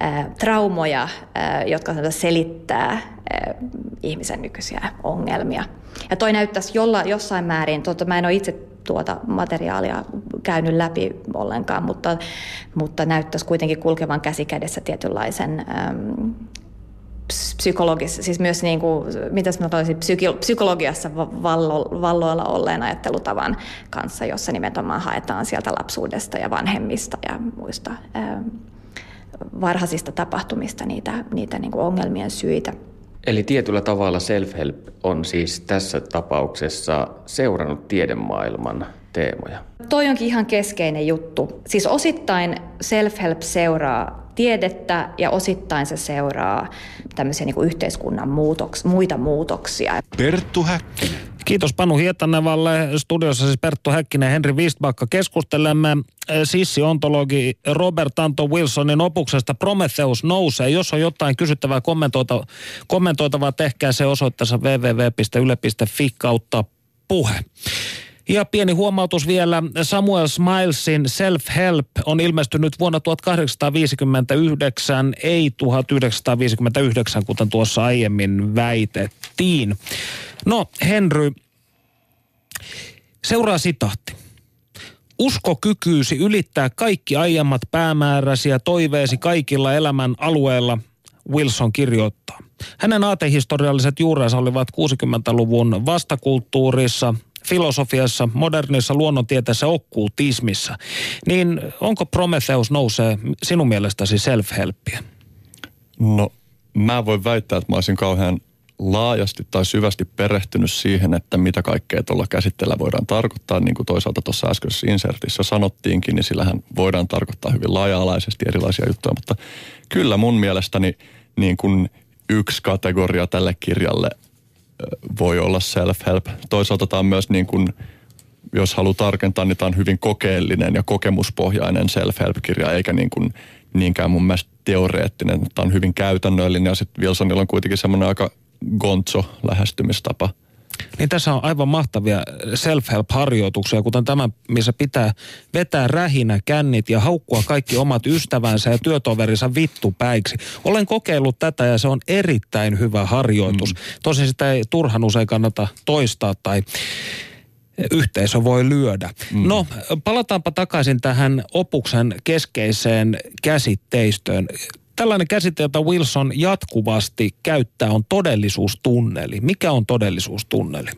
ää, traumoja, ää, jotka selittää ää, ihmisen nykyisiä ongelmia. Ja toi näyttäisi jolla, jossain määrin, tuota, mä en ole itse tuota materiaalia käynyt läpi ollenkaan, mutta, mutta näyttäisi kuitenkin kulkevan käsikädessä tietynlaisen äm, psykologissa, siis myös niin kuin, mitäs mä toisin, psyki- psykologiassa vallo, valloilla olleen ajattelutavan kanssa, jossa nimenomaan haetaan sieltä lapsuudesta ja vanhemmista ja muista ää, varhaisista tapahtumista niitä, niitä niin kuin ongelmien syitä. Eli tietyllä tavalla self-help on siis tässä tapauksessa seurannut tiedemaailman teemoja. Toi onkin ihan keskeinen juttu. Siis osittain self-help seuraa tiedettä ja osittain se seuraa tämmöisiä niin kuin yhteiskunnan muutoks, muita muutoksia. Perttu Häkkinen. Kiitos Panu Hietanevalle. Studiossa siis Perttu Häkkinen ja Henri Wistbakka. Keskustelemme eh, sissi-ontologi Robert Anto Wilsonin opuksesta Prometheus nousee. Jos on jotain kysyttävää kommentoita, kommentoitavaa, tehkää se osoitteessa www.yle.fi kautta puhe. Ja pieni huomautus vielä. Samuel Smilesin Self-Help on ilmestynyt vuonna 1859, ei 1959, kuten tuossa aiemmin väitettiin. No, Henry, seuraa sitaatti. Usko kykyysi ylittää kaikki aiemmat päämääräsi ja toiveesi kaikilla elämän alueilla, Wilson kirjoittaa. Hänen aatehistorialliset juurensa olivat 60-luvun vastakulttuurissa, filosofiassa, modernissa luonnontieteessä, okkultismissa. Niin onko Prometheus nousee sinun mielestäsi self-helppiä? No, mä voin väittää, että mä olisin kauhean laajasti tai syvästi perehtynyt siihen, että mitä kaikkea tuolla käsitteellä voidaan tarkoittaa, niin kuin toisaalta tuossa äskeisessä insertissä sanottiinkin, niin sillähän voidaan tarkoittaa hyvin laaja-alaisesti erilaisia juttuja, mutta kyllä mun mielestäni niin kuin yksi kategoria tälle kirjalle voi olla self-help. Toisaalta tämä on myös niin kuin, jos haluaa tarkentaa, niin tämä on hyvin kokeellinen ja kokemuspohjainen self-help-kirja, eikä niin kuin niinkään mun mielestä teoreettinen. Tämä on hyvin käytännöllinen ja sitten Wilsonilla on kuitenkin semmoinen aika gonzo lähestymistapa. Niin tässä on aivan mahtavia self-help-harjoituksia, kuten tämä, missä pitää vetää rähinä kännit ja haukkua kaikki omat ystävänsä ja työtoverinsa vittupäiksi. Olen kokeillut tätä ja se on erittäin hyvä harjoitus. Mm. Tosin sitä ei turhan usein kannata toistaa tai yhteisö voi lyödä. Mm. No, palataanpa takaisin tähän opuksen keskeiseen käsitteistöön tällainen käsite, jota Wilson jatkuvasti käyttää, on todellisuustunneli. Mikä on todellisuustunneli?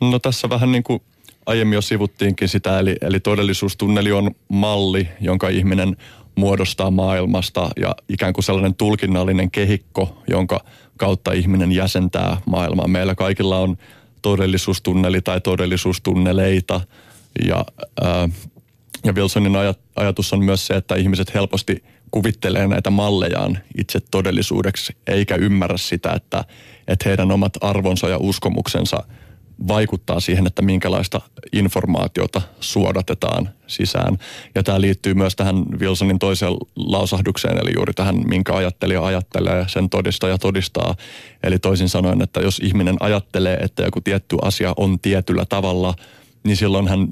No tässä vähän niin kuin aiemmin jo sivuttiinkin sitä, eli, eli todellisuustunneli on malli, jonka ihminen muodostaa maailmasta ja ikään kuin sellainen tulkinnallinen kehikko, jonka kautta ihminen jäsentää maailmaa. Meillä kaikilla on todellisuustunneli tai todellisuustunneleita ja, ää, ja Wilsonin ajatus on myös se, että ihmiset helposti – kuvittelee näitä mallejaan itse todellisuudeksi, eikä ymmärrä sitä, että, että heidän omat arvonsa ja uskomuksensa vaikuttaa siihen, että minkälaista informaatiota suodatetaan sisään. Ja tämä liittyy myös tähän Wilsonin toiseen lausahdukseen, eli juuri tähän, minkä ajattelija ajattelee, sen todistaja todistaa. Eli toisin sanoen, että jos ihminen ajattelee, että joku tietty asia on tietyllä tavalla, niin silloin hän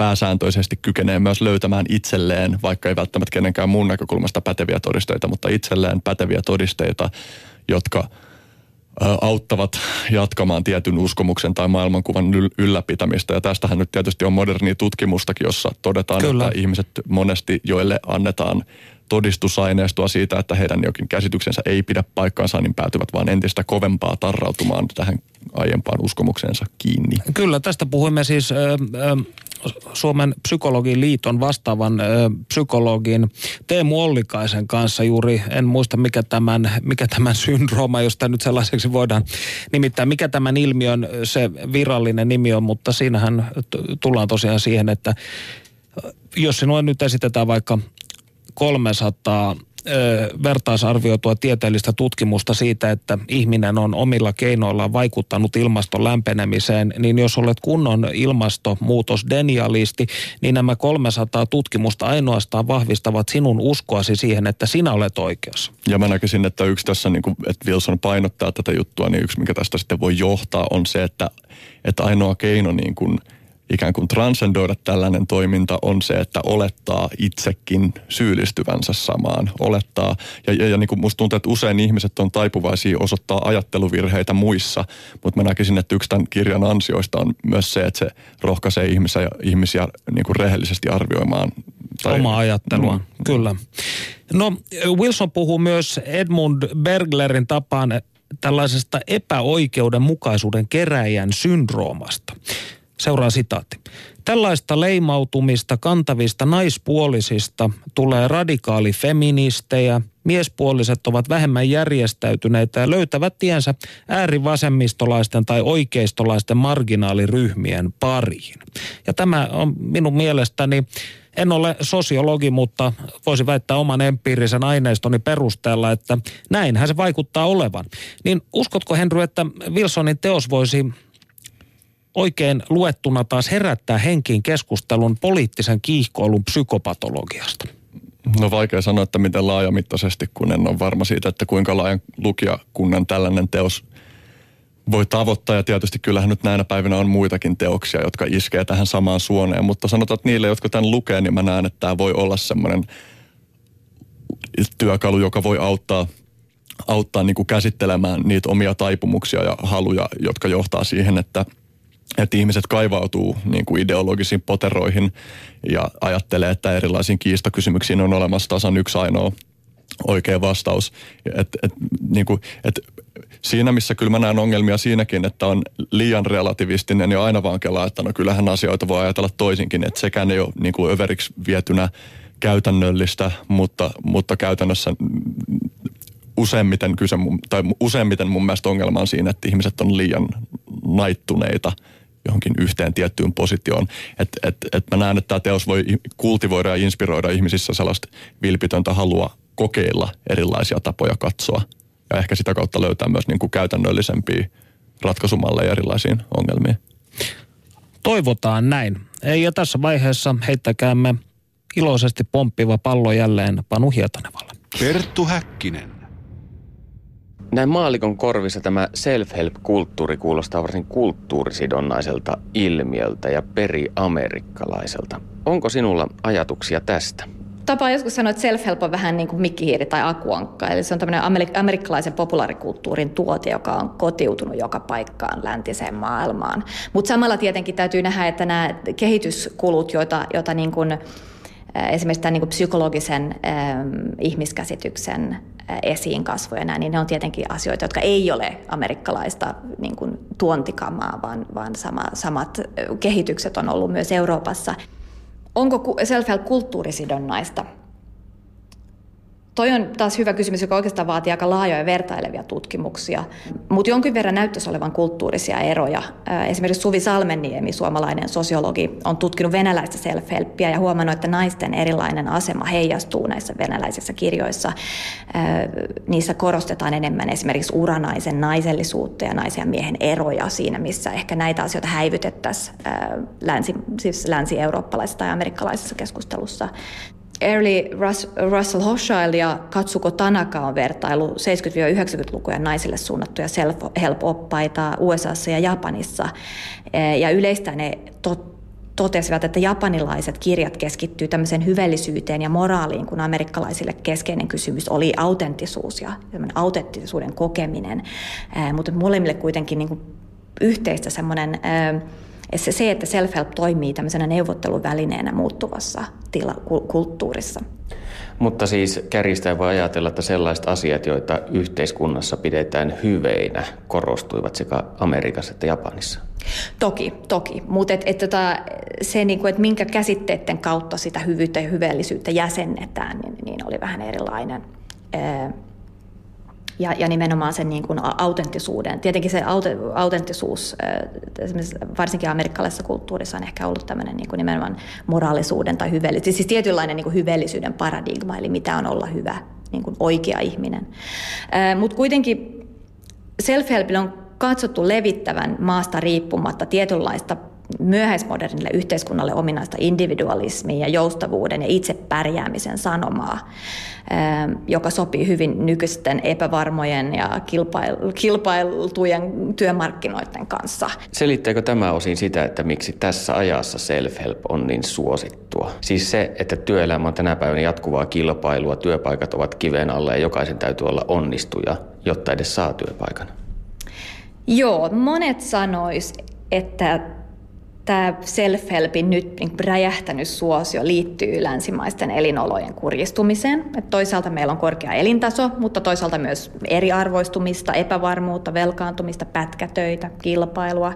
pääsääntöisesti kykenee myös löytämään itselleen, vaikka ei välttämättä kenenkään muun näkökulmasta päteviä todisteita, mutta itselleen päteviä todisteita, jotka auttavat jatkamaan tietyn uskomuksen tai maailmankuvan ylläpitämistä. Ja tästähän nyt tietysti on modernia tutkimustakin, jossa todetaan, Kyllä. että ihmiset monesti, joille annetaan todistusaineistoa siitä, että heidän jokin käsityksensä ei pidä paikkaansa, niin päätyvät vaan entistä kovempaa tarrautumaan tähän aiempaan uskomukseensa kiinni. Kyllä, tästä puhuimme siis ö, ö, Suomen psykologin liiton vastaavan ö, psykologin Teemu Ollikaisen kanssa juuri, en muista mikä tämän, mikä tämän syndrooma, josta nyt sellaiseksi voidaan nimittäin, mikä tämän ilmiön se virallinen nimi on, mutta siinähän tullaan tosiaan siihen, että jos sinua nyt esitetään vaikka 300 vertaisarvioitua tieteellistä tutkimusta siitä, että ihminen on omilla keinoillaan vaikuttanut ilmaston lämpenemiseen, niin jos olet kunnon ilmastonmuutosdenialisti, niin nämä 300 tutkimusta ainoastaan vahvistavat sinun uskoasi siihen, että sinä olet oikeassa. Ja mä näkisin, että yksi tässä, niin kuin, että Wilson painottaa tätä juttua, niin yksi mikä tästä sitten voi johtaa on se, että, että ainoa keino niin kuin – ikään kuin transcendoida tällainen toiminta on se, että olettaa itsekin syyllistyvänsä samaan. Olettaa, ja, ja, ja niin kuin musta tuntuu, että usein ihmiset on taipuvaisia osoittaa ajatteluvirheitä muissa, mutta mä näkisin, että yksi tämän kirjan ansioista on myös se, että se rohkaisee ihmisiä, ihmisiä niin kuin rehellisesti arvioimaan. Tai, Omaa ajattelua, no, kyllä. No Wilson puhuu myös Edmund Berglerin tapaan tällaisesta epäoikeudenmukaisuuden keräjän syndroomasta. Seuraa sitaatti. Tällaista leimautumista kantavista naispuolisista tulee radikaali feministejä, miespuoliset ovat vähemmän järjestäytyneitä ja löytävät tiensä äärivasemmistolaisten tai oikeistolaisten marginaaliryhmien pariin. Ja tämä on minun mielestäni, en ole sosiologi, mutta voisi väittää oman empiirisen aineistoni perusteella, että näinhän se vaikuttaa olevan. Niin uskotko Henry, että Wilsonin teos voisi oikein luettuna taas herättää henkiin keskustelun poliittisen kiihkoilun psykopatologiasta? No vaikea sanoa, että miten laajamittaisesti, kun en ole varma siitä, että kuinka laajan lukijakunnan tällainen teos voi tavoittaa. Ja tietysti kyllähän nyt näinä päivinä on muitakin teoksia, jotka iskee tähän samaan suoneen. Mutta sanotaan, että niille, jotka tämän lukee, niin mä näen, että tämä voi olla semmoinen työkalu, joka voi auttaa, auttaa niin kuin käsittelemään niitä omia taipumuksia ja haluja, jotka johtaa siihen, että – että ihmiset kaivautuu niin kuin ideologisiin poteroihin ja ajattelee, että erilaisiin kiistakysymyksiin on olemassa tasan yksi ainoa oikea vastaus. Et, et, niin kuin, et siinä missä kyllä mä näen ongelmia siinäkin, että on liian relativistinen ja aina vaan kelaa, että no kyllähän asioita voi ajatella toisinkin, että sekään ei ole niin kuin överiksi vietynä käytännöllistä, mutta, mutta käytännössä useimmiten, kyse, tai useimmiten mun mielestä ongelma on siinä, että ihmiset on liian naittuneita – johonkin yhteen tiettyyn positioon. Että et, et mä näen, että tämä teos voi kultivoida ja inspiroida ihmisissä sellaista vilpitöntä halua kokeilla erilaisia tapoja katsoa ja ehkä sitä kautta löytää myös niin kuin käytännöllisempiä ratkaisumalleja erilaisiin ongelmiin. Toivotaan näin. Ja tässä vaiheessa heittäkäämme iloisesti pomppiva pallo jälleen Panu Hietanevalle. Perttu Häkkinen. Näin maalikon korvissa tämä self-help-kulttuuri kuulostaa varsin kulttuurisidonnaiselta ilmiöltä ja peri-amerikkalaiselta. Onko sinulla ajatuksia tästä? Tapa joskus sanoa, että self-help on vähän niin kuin mikkihiiri tai akuankka. Eli se on tämmöinen amerikkalaisen populaarikulttuurin tuote, joka on kotiutunut joka paikkaan läntiseen maailmaan. Mutta samalla tietenkin täytyy nähdä, että nämä kehityskulut, joita, joita niin kuin, esimerkiksi tämän niin psykologisen ähm, ihmiskäsityksen esiin kasvoja näin, niin ne on tietenkin asioita, jotka ei ole amerikkalaista niin kuin tuontikamaa, vaan, vaan sama, samat kehitykset on ollut myös Euroopassa. Onko self-help kulttuurisidonnaista? Toi on taas hyvä kysymys, joka oikeastaan vaatii aika laajoja vertailevia tutkimuksia, mutta jonkin verran näyttäisi olevan kulttuurisia eroja. Esimerkiksi Suvi Salmeniemi, suomalainen sosiologi, on tutkinut venäläistä self-helppiä ja huomannut, että naisten erilainen asema heijastuu näissä venäläisissä kirjoissa. Niissä korostetaan enemmän esimerkiksi uranaisen naisellisuutta ja naisen ja miehen eroja siinä, missä ehkä näitä asioita häivytettäisiin länsi, siis länsi-eurooppalaisessa tai amerikkalaisessa keskustelussa. Early Russell Hochschild ja Katsuko Tanaka on vertailu 70-90-lukujen naisille suunnattuja self-help-oppaita USAssa ja Japanissa. Ja yleistä ne tot, totesivat, että japanilaiset kirjat keskittyy tämmöiseen hyvällisyyteen ja moraaliin, kun amerikkalaisille keskeinen kysymys oli autenttisuus ja autenttisuuden kokeminen. Mutta molemmille kuitenkin niin kuin yhteistä semmoinen se, se, että self-help toimii tämmöisenä neuvotteluvälineenä muuttuvassa tila, kulttuurissa. Mutta siis kärjistäen voi ajatella, että sellaiset asiat, joita yhteiskunnassa pidetään hyveinä, korostuivat sekä Amerikassa että Japanissa. Toki, toki. Mutta et, et tota, se, niinku, että minkä käsitteiden kautta sitä hyvyyttä ja hyvällisyyttä jäsennetään, niin, niin oli vähän erilainen ja, ja nimenomaan sen niin kuin autenttisuuden. Tietenkin se aut, autenttisuus, varsinkin amerikkalaisessa kulttuurissa on ehkä ollut tämmöinen niin kuin nimenomaan moraalisuuden tai hyvällisyyden, siis tietynlainen niin kuin hyvällisyyden paradigma, eli mitä on olla hyvä, niin kuin oikea ihminen. Mutta kuitenkin self on katsottu levittävän maasta riippumatta tietynlaista myöhäismodernille yhteiskunnalle ominaista individualismia ja joustavuuden ja itse pärjäämisen sanomaa, ähm, joka sopii hyvin nykyisten epävarmojen ja kilpailtujen työmarkkinoiden kanssa. Selittääkö tämä osin sitä, että miksi tässä ajassa self-help on niin suosittua? Siis se, että työelämä on tänä päivänä jatkuvaa kilpailua, työpaikat ovat kiven alla ja jokaisen täytyy olla onnistuja, jotta edes saa työpaikan. Joo, monet sanois, että tämä self-helpin nyt niin räjähtänyt suosio liittyy länsimaisten elinolojen kurjistumiseen. Et toisaalta meillä on korkea elintaso, mutta toisaalta myös eriarvoistumista, epävarmuutta, velkaantumista, pätkätöitä, kilpailua.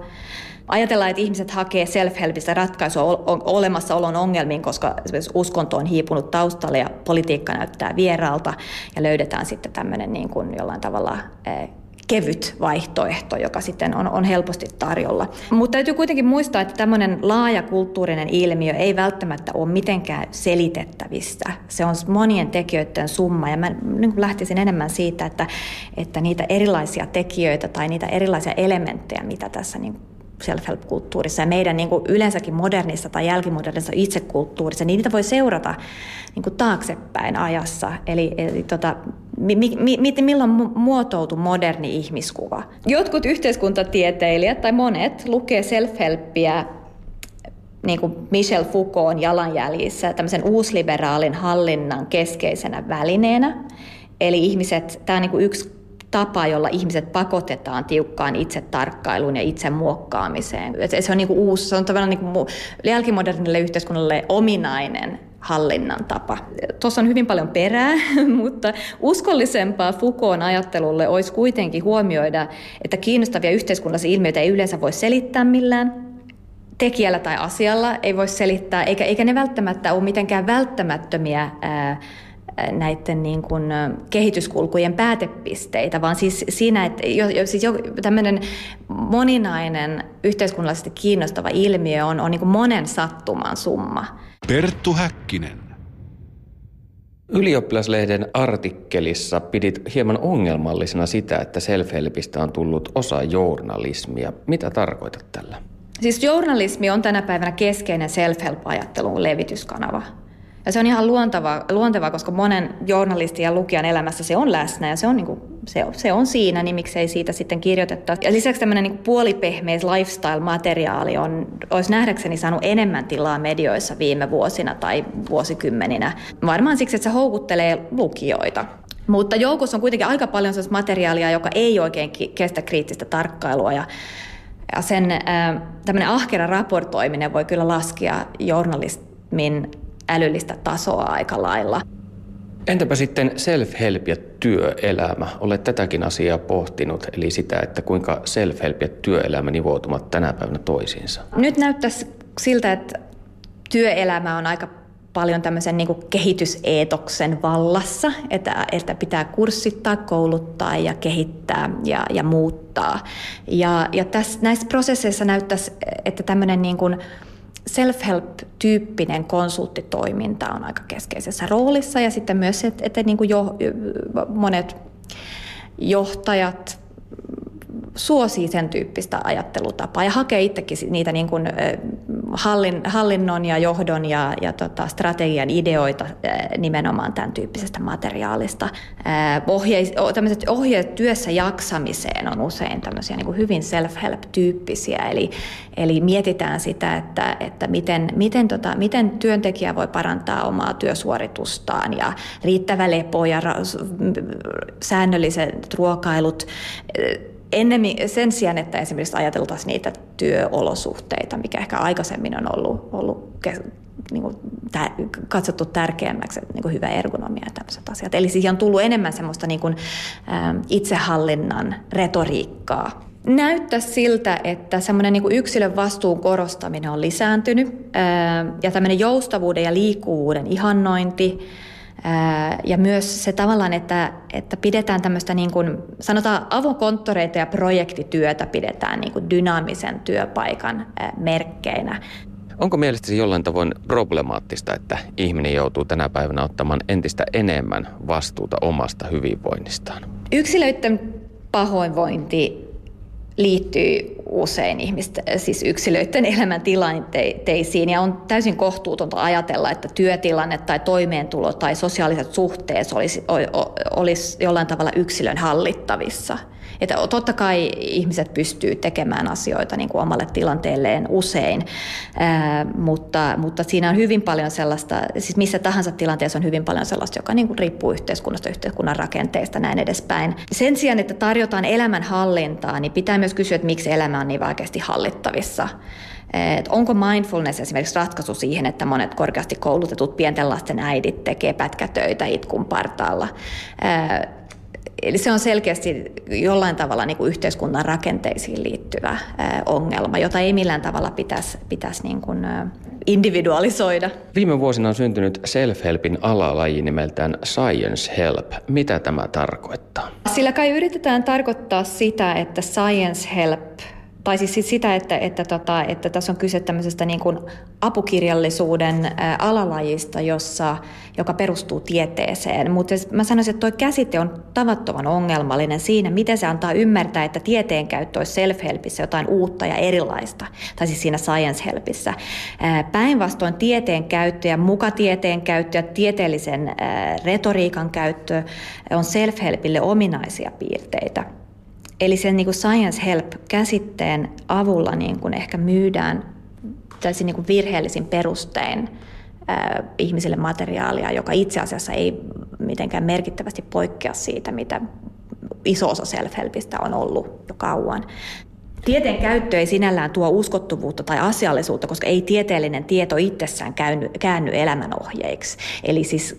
Ajatellaan, että ihmiset hakee self-helpistä ratkaisua olemassaolon ongelmiin, koska esimerkiksi uskonto on hiipunut taustalle ja politiikka näyttää vieraalta ja löydetään sitten tämmöinen niin kuin jollain tavalla eh, kevyt vaihtoehto, joka sitten on, on helposti tarjolla. Mutta täytyy kuitenkin muistaa, että tämmöinen laaja kulttuurinen ilmiö ei välttämättä ole mitenkään selitettävissä. Se on monien tekijöiden summa ja mä niin lähtisin enemmän siitä, että, että niitä erilaisia tekijöitä tai niitä erilaisia elementtejä, mitä tässä niin self-help-kulttuurissa ja meidän niin kuin yleensäkin modernissa tai jälkimodernissa itsekulttuurissa, niin niitä voi seurata niin kuin taaksepäin ajassa. Eli, eli tota, mi, mi, mi, milloin muotoutui moderni ihmiskuva? Jotkut yhteiskuntatieteilijät tai monet lukee self-helppiä niin kuin Michel Foucaultin jalanjäljissä tämmöisen uusliberaalin hallinnan keskeisenä välineenä. Eli ihmiset, tämä on niin kuin yksi tapa, jolla ihmiset pakotetaan tiukkaan itse tarkkailuun ja itse muokkaamiseen. Se on niin kuin uusi, se on tavallaan niin kuin jälkimodernille yhteiskunnalle ominainen hallinnan tapa. Tuossa on hyvin paljon perää, [laughs] mutta uskollisempaa Foucaultin ajattelulle olisi kuitenkin huomioida, että kiinnostavia yhteiskunnallisia ilmiöitä ei yleensä voi selittää millään tekijällä tai asialla, ei voi selittää, eikä, eikä ne välttämättä ole mitenkään välttämättömiä ää, näiden niin kuin kehityskulkujen päätepisteitä, vaan siis siinä, että jo, jo, siis jo, tämmöinen moninainen yhteiskunnallisesti kiinnostava ilmiö on, on niin kuin monen sattuman summa. Perttu Häkkinen. Ylioppilaslehden artikkelissa pidit hieman ongelmallisena sitä, että self on tullut osa journalismia. Mitä tarkoitat tällä? Siis journalismi on tänä päivänä keskeinen self-help-ajattelun levityskanava. Ja se on ihan luontevaa, luonteva, koska monen journalistin ja lukijan elämässä se on läsnä ja se on, niin kuin, se, se on siinä, niin miksei siitä sitten kirjoiteta. Ja lisäksi tämmöinen niin puolipehmeis lifestyle-materiaali on, olisi nähdäkseni saanut enemmän tilaa medioissa viime vuosina tai vuosikymmeninä. Varmaan siksi, että se houkuttelee lukijoita. Mutta joukossa on kuitenkin aika paljon sellaista materiaalia, joka ei oikein kestä kriittistä tarkkailua ja ja sen tämmöinen ahkera raportoiminen voi kyllä laskea journalismin älyllistä tasoa aika lailla. Entäpä sitten self-help ja työelämä? Olet tätäkin asiaa pohtinut, eli sitä, että kuinka self-help ja työelämä nivoutumat tänä päivänä toisiinsa. Nyt näyttäisi siltä, että työelämä on aika paljon tämmöisen niin kehityseetoksen vallassa, että, että pitää kurssittaa, kouluttaa ja kehittää ja, ja muuttaa. Ja, ja tässä, näissä prosesseissa näyttäisi, että tämmöinen niin kuin self-help-tyyppinen konsulttitoiminta on aika keskeisessä roolissa. Ja sitten myös että, että niin kuin jo, monet johtajat suosii sen tyyppistä ajattelutapaa ja hakee itsekin niitä niin kuin hallin, hallinnon ja johdon ja, ja tota, strategian ideoita nimenomaan tämän tyyppisestä materiaalista. Tämmöiset ohjeet työssä jaksamiseen on usein tämmöisiä niin kuin hyvin self-help-tyyppisiä, eli, eli mietitään sitä, että, että miten, miten, tota, miten työntekijä voi parantaa omaa työsuoritustaan ja riittävä lepo ja ra- säännölliset ruokailut ennemmin sen sijaan, että esimerkiksi ajateltaisiin niitä työolosuhteita, mikä ehkä aikaisemmin on ollut, ollut niin kuin, tä, katsottu tärkeämmäksi, niin kuin hyvä ergonomia ja tämmöiset asiat. Eli siihen on tullut enemmän semmoista niin kuin, ä, itsehallinnan retoriikkaa. Näyttää siltä, että semmoinen niin yksilön vastuun korostaminen on lisääntynyt ä, ja tämmöinen joustavuuden ja liikkuvuuden ihannointi – ja myös se tavallaan, että, että pidetään tämmöistä niin kuin, sanotaan avokonttoreita ja projektityötä pidetään niin kuin dynaamisen työpaikan merkkeinä. Onko mielestäsi jollain tavoin problemaattista, että ihminen joutuu tänä päivänä ottamaan entistä enemmän vastuuta omasta hyvinvoinnistaan? Yksilöiden pahoinvointi liittyy usein ihmisten, siis yksilöiden elämäntilanteisiin. Ja on täysin kohtuutonta ajatella, että työtilanne tai toimeentulo tai sosiaaliset suhteet olisi, olisi jollain tavalla yksilön hallittavissa – että totta kai ihmiset pystyy tekemään asioita niin kuin omalle tilanteelleen usein, ää, mutta, mutta siinä on hyvin paljon sellaista, siis missä tahansa tilanteessa on hyvin paljon sellaista, joka niin kuin riippuu yhteiskunnasta, yhteiskunnan rakenteista, näin edespäin. Sen sijaan, että tarjotaan elämänhallintaa, niin pitää myös kysyä, että miksi elämä on niin vaikeasti hallittavissa. Et onko mindfulness esimerkiksi ratkaisu siihen, että monet korkeasti koulutetut pienten lasten äidit tekee pätkätöitä itkun partaalla? Eli se on selkeästi jollain tavalla niin kuin yhteiskunnan rakenteisiin liittyvä ongelma, jota ei millään tavalla pitäisi, pitäisi niin kuin individualisoida. Viime vuosina on syntynyt self-helpin alalaji nimeltään Science Help. Mitä tämä tarkoittaa? Sillä kai yritetään tarkoittaa sitä, että Science Help tai siis sitä, että, että, tota, että tässä on kyse tämmöisestä niin kuin apukirjallisuuden alalajista, jossa, joka perustuu tieteeseen. Mutta mä sanoisin, että tuo käsite on tavattoman ongelmallinen siinä, miten se antaa ymmärtää, että tieteen käyttö olisi self-helpissä jotain uutta ja erilaista, tai siis siinä science-helpissä. Päinvastoin tieteen käyttö ja mukatieteen käyttö ja tieteellisen retoriikan käyttö on self-helpille ominaisia piirteitä. Eli sen niin kuin science help-käsitteen avulla niin kuin ehkä myydään täysin niin kuin virheellisin perustein äh, ihmisille materiaalia, joka itse asiassa ei mitenkään merkittävästi poikkea siitä, mitä iso osa self-helpistä on ollut jo kauan. Tieteen käyttö ei sinällään tuo uskottavuutta tai asiallisuutta, koska ei tieteellinen tieto itsessään käänny, käänny elämänohjeiksi. Eli siis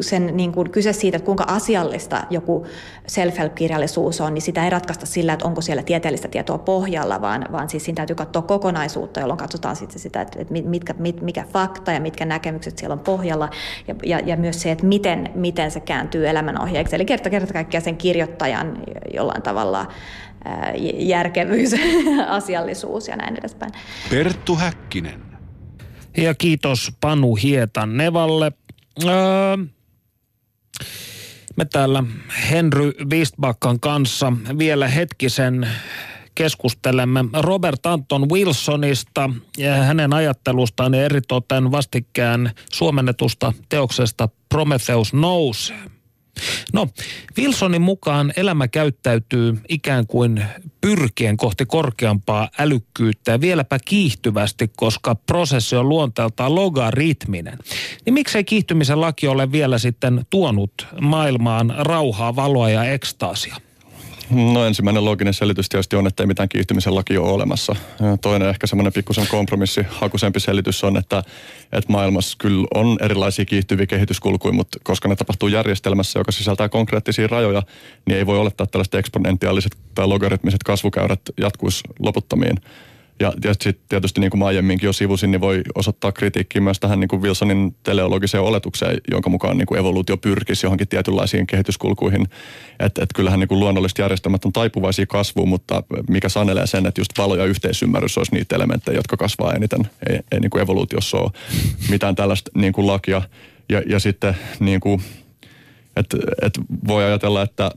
sen, niin kuin, kyse siitä, että kuinka asiallista joku self-help-kirjallisuus on, niin sitä ei ratkaista sillä, että onko siellä tieteellistä tietoa pohjalla, vaan, vaan siis siinä täytyy katsoa kokonaisuutta, jolloin katsotaan sitten sitä, että mitkä, mit, mikä fakta ja mitkä näkemykset siellä on pohjalla, ja, ja, ja myös se, että miten, miten se kääntyy elämänohjeiksi. Eli kerta kerta kaikkiaan sen kirjoittajan jollain tavalla järkevyys, [laughs] asiallisuus ja näin edespäin. Perttu Häkkinen. Ja kiitos Panu Hietan Nevalle. Öö, me täällä Henry Wistbackan kanssa vielä hetkisen keskustelemme Robert Anton Wilsonista ja hänen ajattelustaan ja eritoten vastikkään suomennetusta teoksesta Prometheus nousee. No, Wilsonin mukaan elämä käyttäytyy ikään kuin pyrkien kohti korkeampaa älykkyyttä ja vieläpä kiihtyvästi, koska prosessi on luonteeltaan logaritminen. Niin miksei kiihtymisen laki ole vielä sitten tuonut maailmaan rauhaa, valoa ja ekstaasia? No ensimmäinen looginen selitys tietysti on, että ei mitään kiihtymisen laki ole olemassa. Ja toinen ehkä semmoinen pikkusen kompromissi, hakusempi selitys on, että, että maailmassa kyllä on erilaisia kiihtyviä kehityskulkuja, mutta koska ne tapahtuu järjestelmässä, joka sisältää konkreettisia rajoja, niin ei voi olettaa, tällaiset eksponentiaaliset tai logaritmiset kasvukäyrät jatkuisi loputtomiin. Ja, sitten tietysti niin kuin mä aiemminkin jo sivusin, niin voi osoittaa kritiikkiä myös tähän niin kuin Wilsonin teleologiseen oletukseen, jonka mukaan niin kuin evoluutio pyrkisi johonkin tietynlaisiin kehityskulkuihin. Että et kyllähän niin kuin luonnolliset järjestelmät on taipuvaisia kasvuun, mutta mikä sanelee sen, että just valo ja yhteisymmärrys olisi niitä elementtejä, jotka kasvaa eniten. Ei, ei niin kuin evoluutiossa ole mitään tällaista niin kuin lakia. Ja, ja sitten niin kuin, että et voi ajatella, että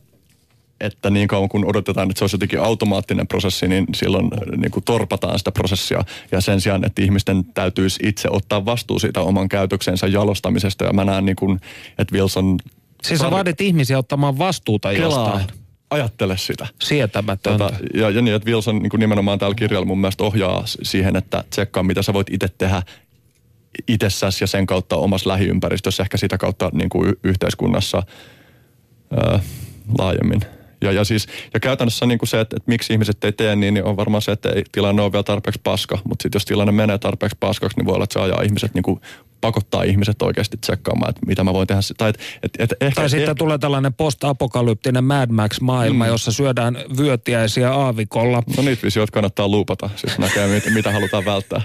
että niin kauan kun odotetaan, että se olisi jotenkin automaattinen prosessi, niin silloin äh, niin kuin torpataan sitä prosessia. Ja sen sijaan, että ihmisten täytyisi itse ottaa vastuu siitä oman käytöksensä jalostamisesta. Ja mä näen, niin kuin, että Wilson... Siis sä vaadit ihmisiä ottamaan vastuuta Kelaa. jostain. Ajattele sitä. Sietämätöntä. Tota, ja, ja niin, että Wilson niin kuin nimenomaan täällä kirjalla mun mielestä ohjaa siihen, että tsekkaa mitä sä voit itse tehdä itsessäsi ja sen kautta omassa lähiympäristössä, ehkä sitä kautta niin kuin yhteiskunnassa ää, laajemmin. Ja, ja, siis, ja käytännössä niin kuin se, että, että miksi ihmiset ei tee niin, niin on varmaan se, että ei tilanne ole vielä tarpeeksi paska. Mutta sitten jos tilanne menee tarpeeksi paskaksi, niin voi olla, että se ajaa ihmiset niin kuin pakottaa ihmiset oikeasti tsekkaamaan, että mitä mä voin tehdä. Tai, et, et, et ehkä, tai sitten et, tulee tällainen post-apokalyptinen Mad Max-maailma, mm. jossa syödään vyötiäisiä aavikolla. No niitä visioita kannattaa luupata, siis näkee mitä, mitä halutaan välttää.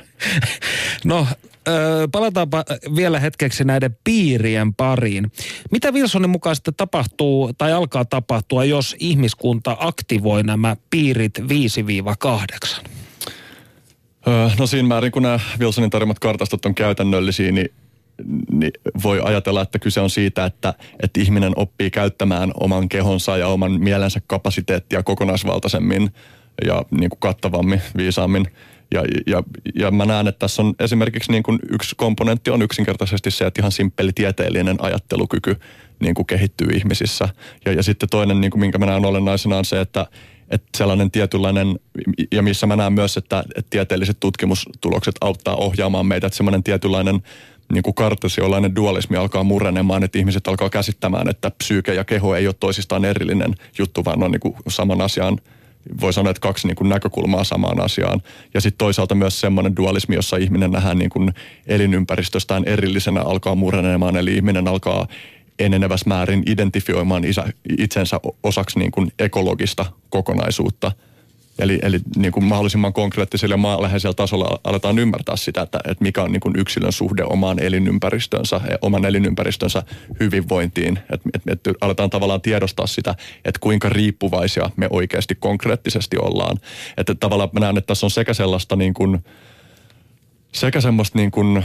[laughs] no Öö, palataanpa vielä hetkeksi näiden piirien pariin. Mitä Wilsonin mukaan sitten tapahtuu tai alkaa tapahtua, jos ihmiskunta aktivoi nämä piirit 5-8? Öö, no siinä määrin, kun nämä Wilsonin tarjoamat kartastot on käytännöllisiä, niin niin voi ajatella, että kyse on siitä, että, että ihminen oppii käyttämään oman kehonsa ja oman mielensä kapasiteettia kokonaisvaltaisemmin ja niin kuin kattavammin, viisaammin. Ja, ja, ja mä näen, että tässä on esimerkiksi niin kuin yksi komponentti on yksinkertaisesti se, että ihan simppeli tieteellinen ajattelukyky niin kuin kehittyy ihmisissä. Ja, ja sitten toinen, niin kuin minkä mä näen olennaisena, on se, että, että sellainen tietynlainen, ja missä mä näen myös, että, että tieteelliset tutkimustulokset auttaa ohjaamaan meitä, että semmoinen tietynlainen niin kuin kartesiolainen dualismi alkaa murenemaan, että ihmiset alkaa käsittämään, että psyyke ja keho ei ole toisistaan erillinen juttu, vaan on niin kuin saman asian voi sanoa, että kaksi niin kuin näkökulmaa samaan asiaan. Ja sitten toisaalta myös semmoinen dualismi, jossa ihminen nähdään niin kuin elinympäristöstään erillisenä alkaa murenemaan, eli ihminen alkaa enenevässä määrin identifioimaan isä, itsensä osaksi niin kuin ekologista kokonaisuutta. Eli, eli niin kuin mahdollisimman konkreettisella ja maanläheisellä tasolla aletaan ymmärtää sitä, että, että mikä on niin kuin yksilön suhde omaan elinympäristönsä, oman elinympäristönsä hyvinvointiin. Että et, et aletaan tavallaan tiedostaa sitä, että kuinka riippuvaisia me oikeasti konkreettisesti ollaan. Että tavallaan mä näen, että tässä on sekä sellaista niin kuin, sekä semmoista niin kuin,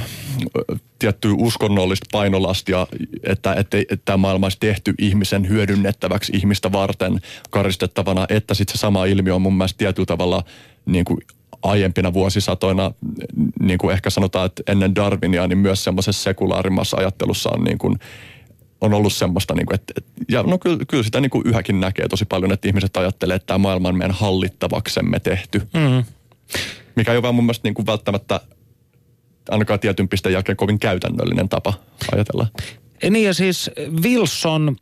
tiettyä uskonnollista painolastia, että, että, että tämä maailma olisi tehty ihmisen hyödynnettäväksi ihmistä varten karistettavana, että sitten se sama ilmiö on mun mielestä tietyllä tavalla niin kuin aiempina vuosisatoina, niin kuin ehkä sanotaan, että ennen Darwinia, niin myös semmoisessa sekulaarimmassa ajattelussa on niin kuin, on ollut semmoista, niin kuin, että, ja no kyllä, kyllä sitä niin kuin yhäkin näkee tosi paljon, että ihmiset ajattelee, että tämä maailma on meidän hallittavaksemme tehty. Mm. Mikä ei ole vaan mun mielestä niin kuin välttämättä ainakaan tietyn pisteen jälkeen kovin käytännöllinen tapa ajatella. Niin ja siis Wilson,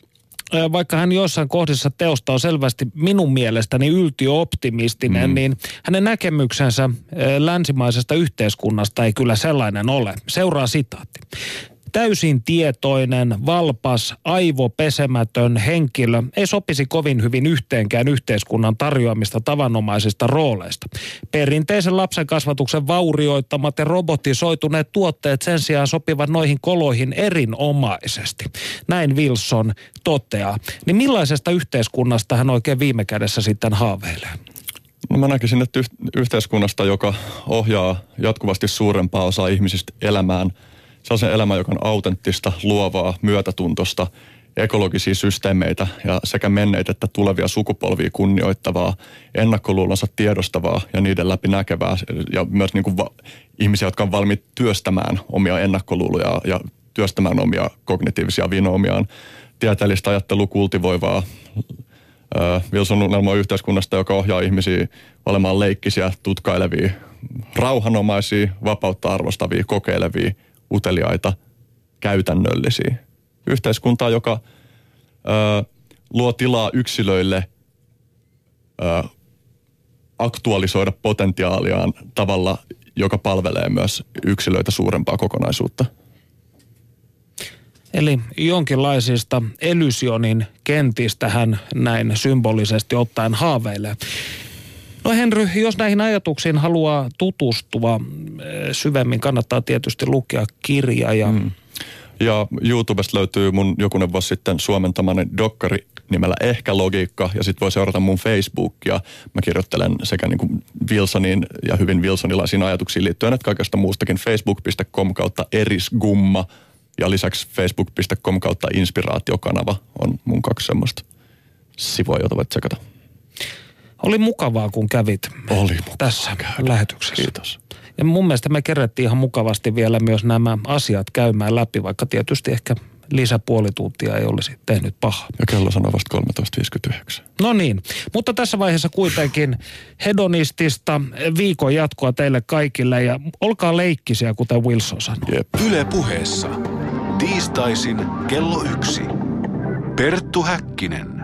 vaikka hän joissain kohdissa teosta on selvästi minun mielestäni yltiöoptimistinen, mm. niin hänen näkemyksensä länsimaisesta yhteiskunnasta ei kyllä sellainen ole. Seuraa sitaatti täysin tietoinen, valpas, aivopesemätön henkilö ei sopisi kovin hyvin yhteenkään yhteiskunnan tarjoamista tavanomaisista rooleista. Perinteisen lapsen kasvatuksen vaurioittamat ja robotisoituneet tuotteet sen sijaan sopivat noihin koloihin erinomaisesti. Näin Wilson toteaa. Niin millaisesta yhteiskunnasta hän oikein viime kädessä sitten haaveilee? No mä näkisin, että yhteiskunnasta, joka ohjaa jatkuvasti suurempaa osaa ihmisistä elämään – sellaisen elämän, joka on autenttista, luovaa, myötätuntosta, ekologisia systeemeitä ja sekä menneitä että tulevia sukupolvia kunnioittavaa, ennakkoluulonsa tiedostavaa ja niiden läpi näkevää ja myös niin kuin va- ihmisiä, jotka on valmiit työstämään omia ennakkoluuloja ja työstämään omia kognitiivisia vinoomiaan, tieteellistä ajattelua kultivoivaa, Wilson unelma yhteiskunnasta, joka ohjaa ihmisiä olemaan leikkisiä, tutkailevia, rauhanomaisia, vapautta arvostavia, kokeilevia, uteliaita, käytännöllisiä. Yhteiskuntaa, joka ö, luo tilaa yksilöille ö, aktualisoida potentiaaliaan tavalla, joka palvelee myös yksilöitä suurempaa kokonaisuutta. Eli jonkinlaisista Elysionin kentistä hän näin symbolisesti ottaen haaveilee. No Henry, jos näihin ajatuksiin haluaa tutustua eh, syvemmin, kannattaa tietysti lukea kirja ja... Mm. Ja YouTubesta löytyy mun jokunen vuosi sitten suomentamainen dokkari nimellä Ehkä logiikka ja sitten voi seurata mun Facebookia. Mä kirjoittelen sekä niin kuin Wilsonin ja hyvin Wilsonilaisiin ajatuksiin liittyen, että kaikesta muustakin facebook.com kautta erisgumma ja lisäksi facebook.com kautta inspiraatiokanava on mun kaksi semmoista sivua, jota voit tsekata. Oli mukavaa, kun kävit Oli mukavaa tässä käydä. lähetyksessä. Kiitos. Ja mun mielestä me kerättiin ihan mukavasti vielä myös nämä asiat käymään läpi, vaikka tietysti ehkä lisäpuoli tuntia ei olisi tehnyt pahaa. Ja kello sanoo vasta 13.59. No niin, mutta tässä vaiheessa kuitenkin hedonistista viikon jatkoa teille kaikille ja olkaa leikkisiä, kuten Wilson sanoi. Jep. Yle puheessa. Tiistaisin kello yksi. Perttu Häkkinen.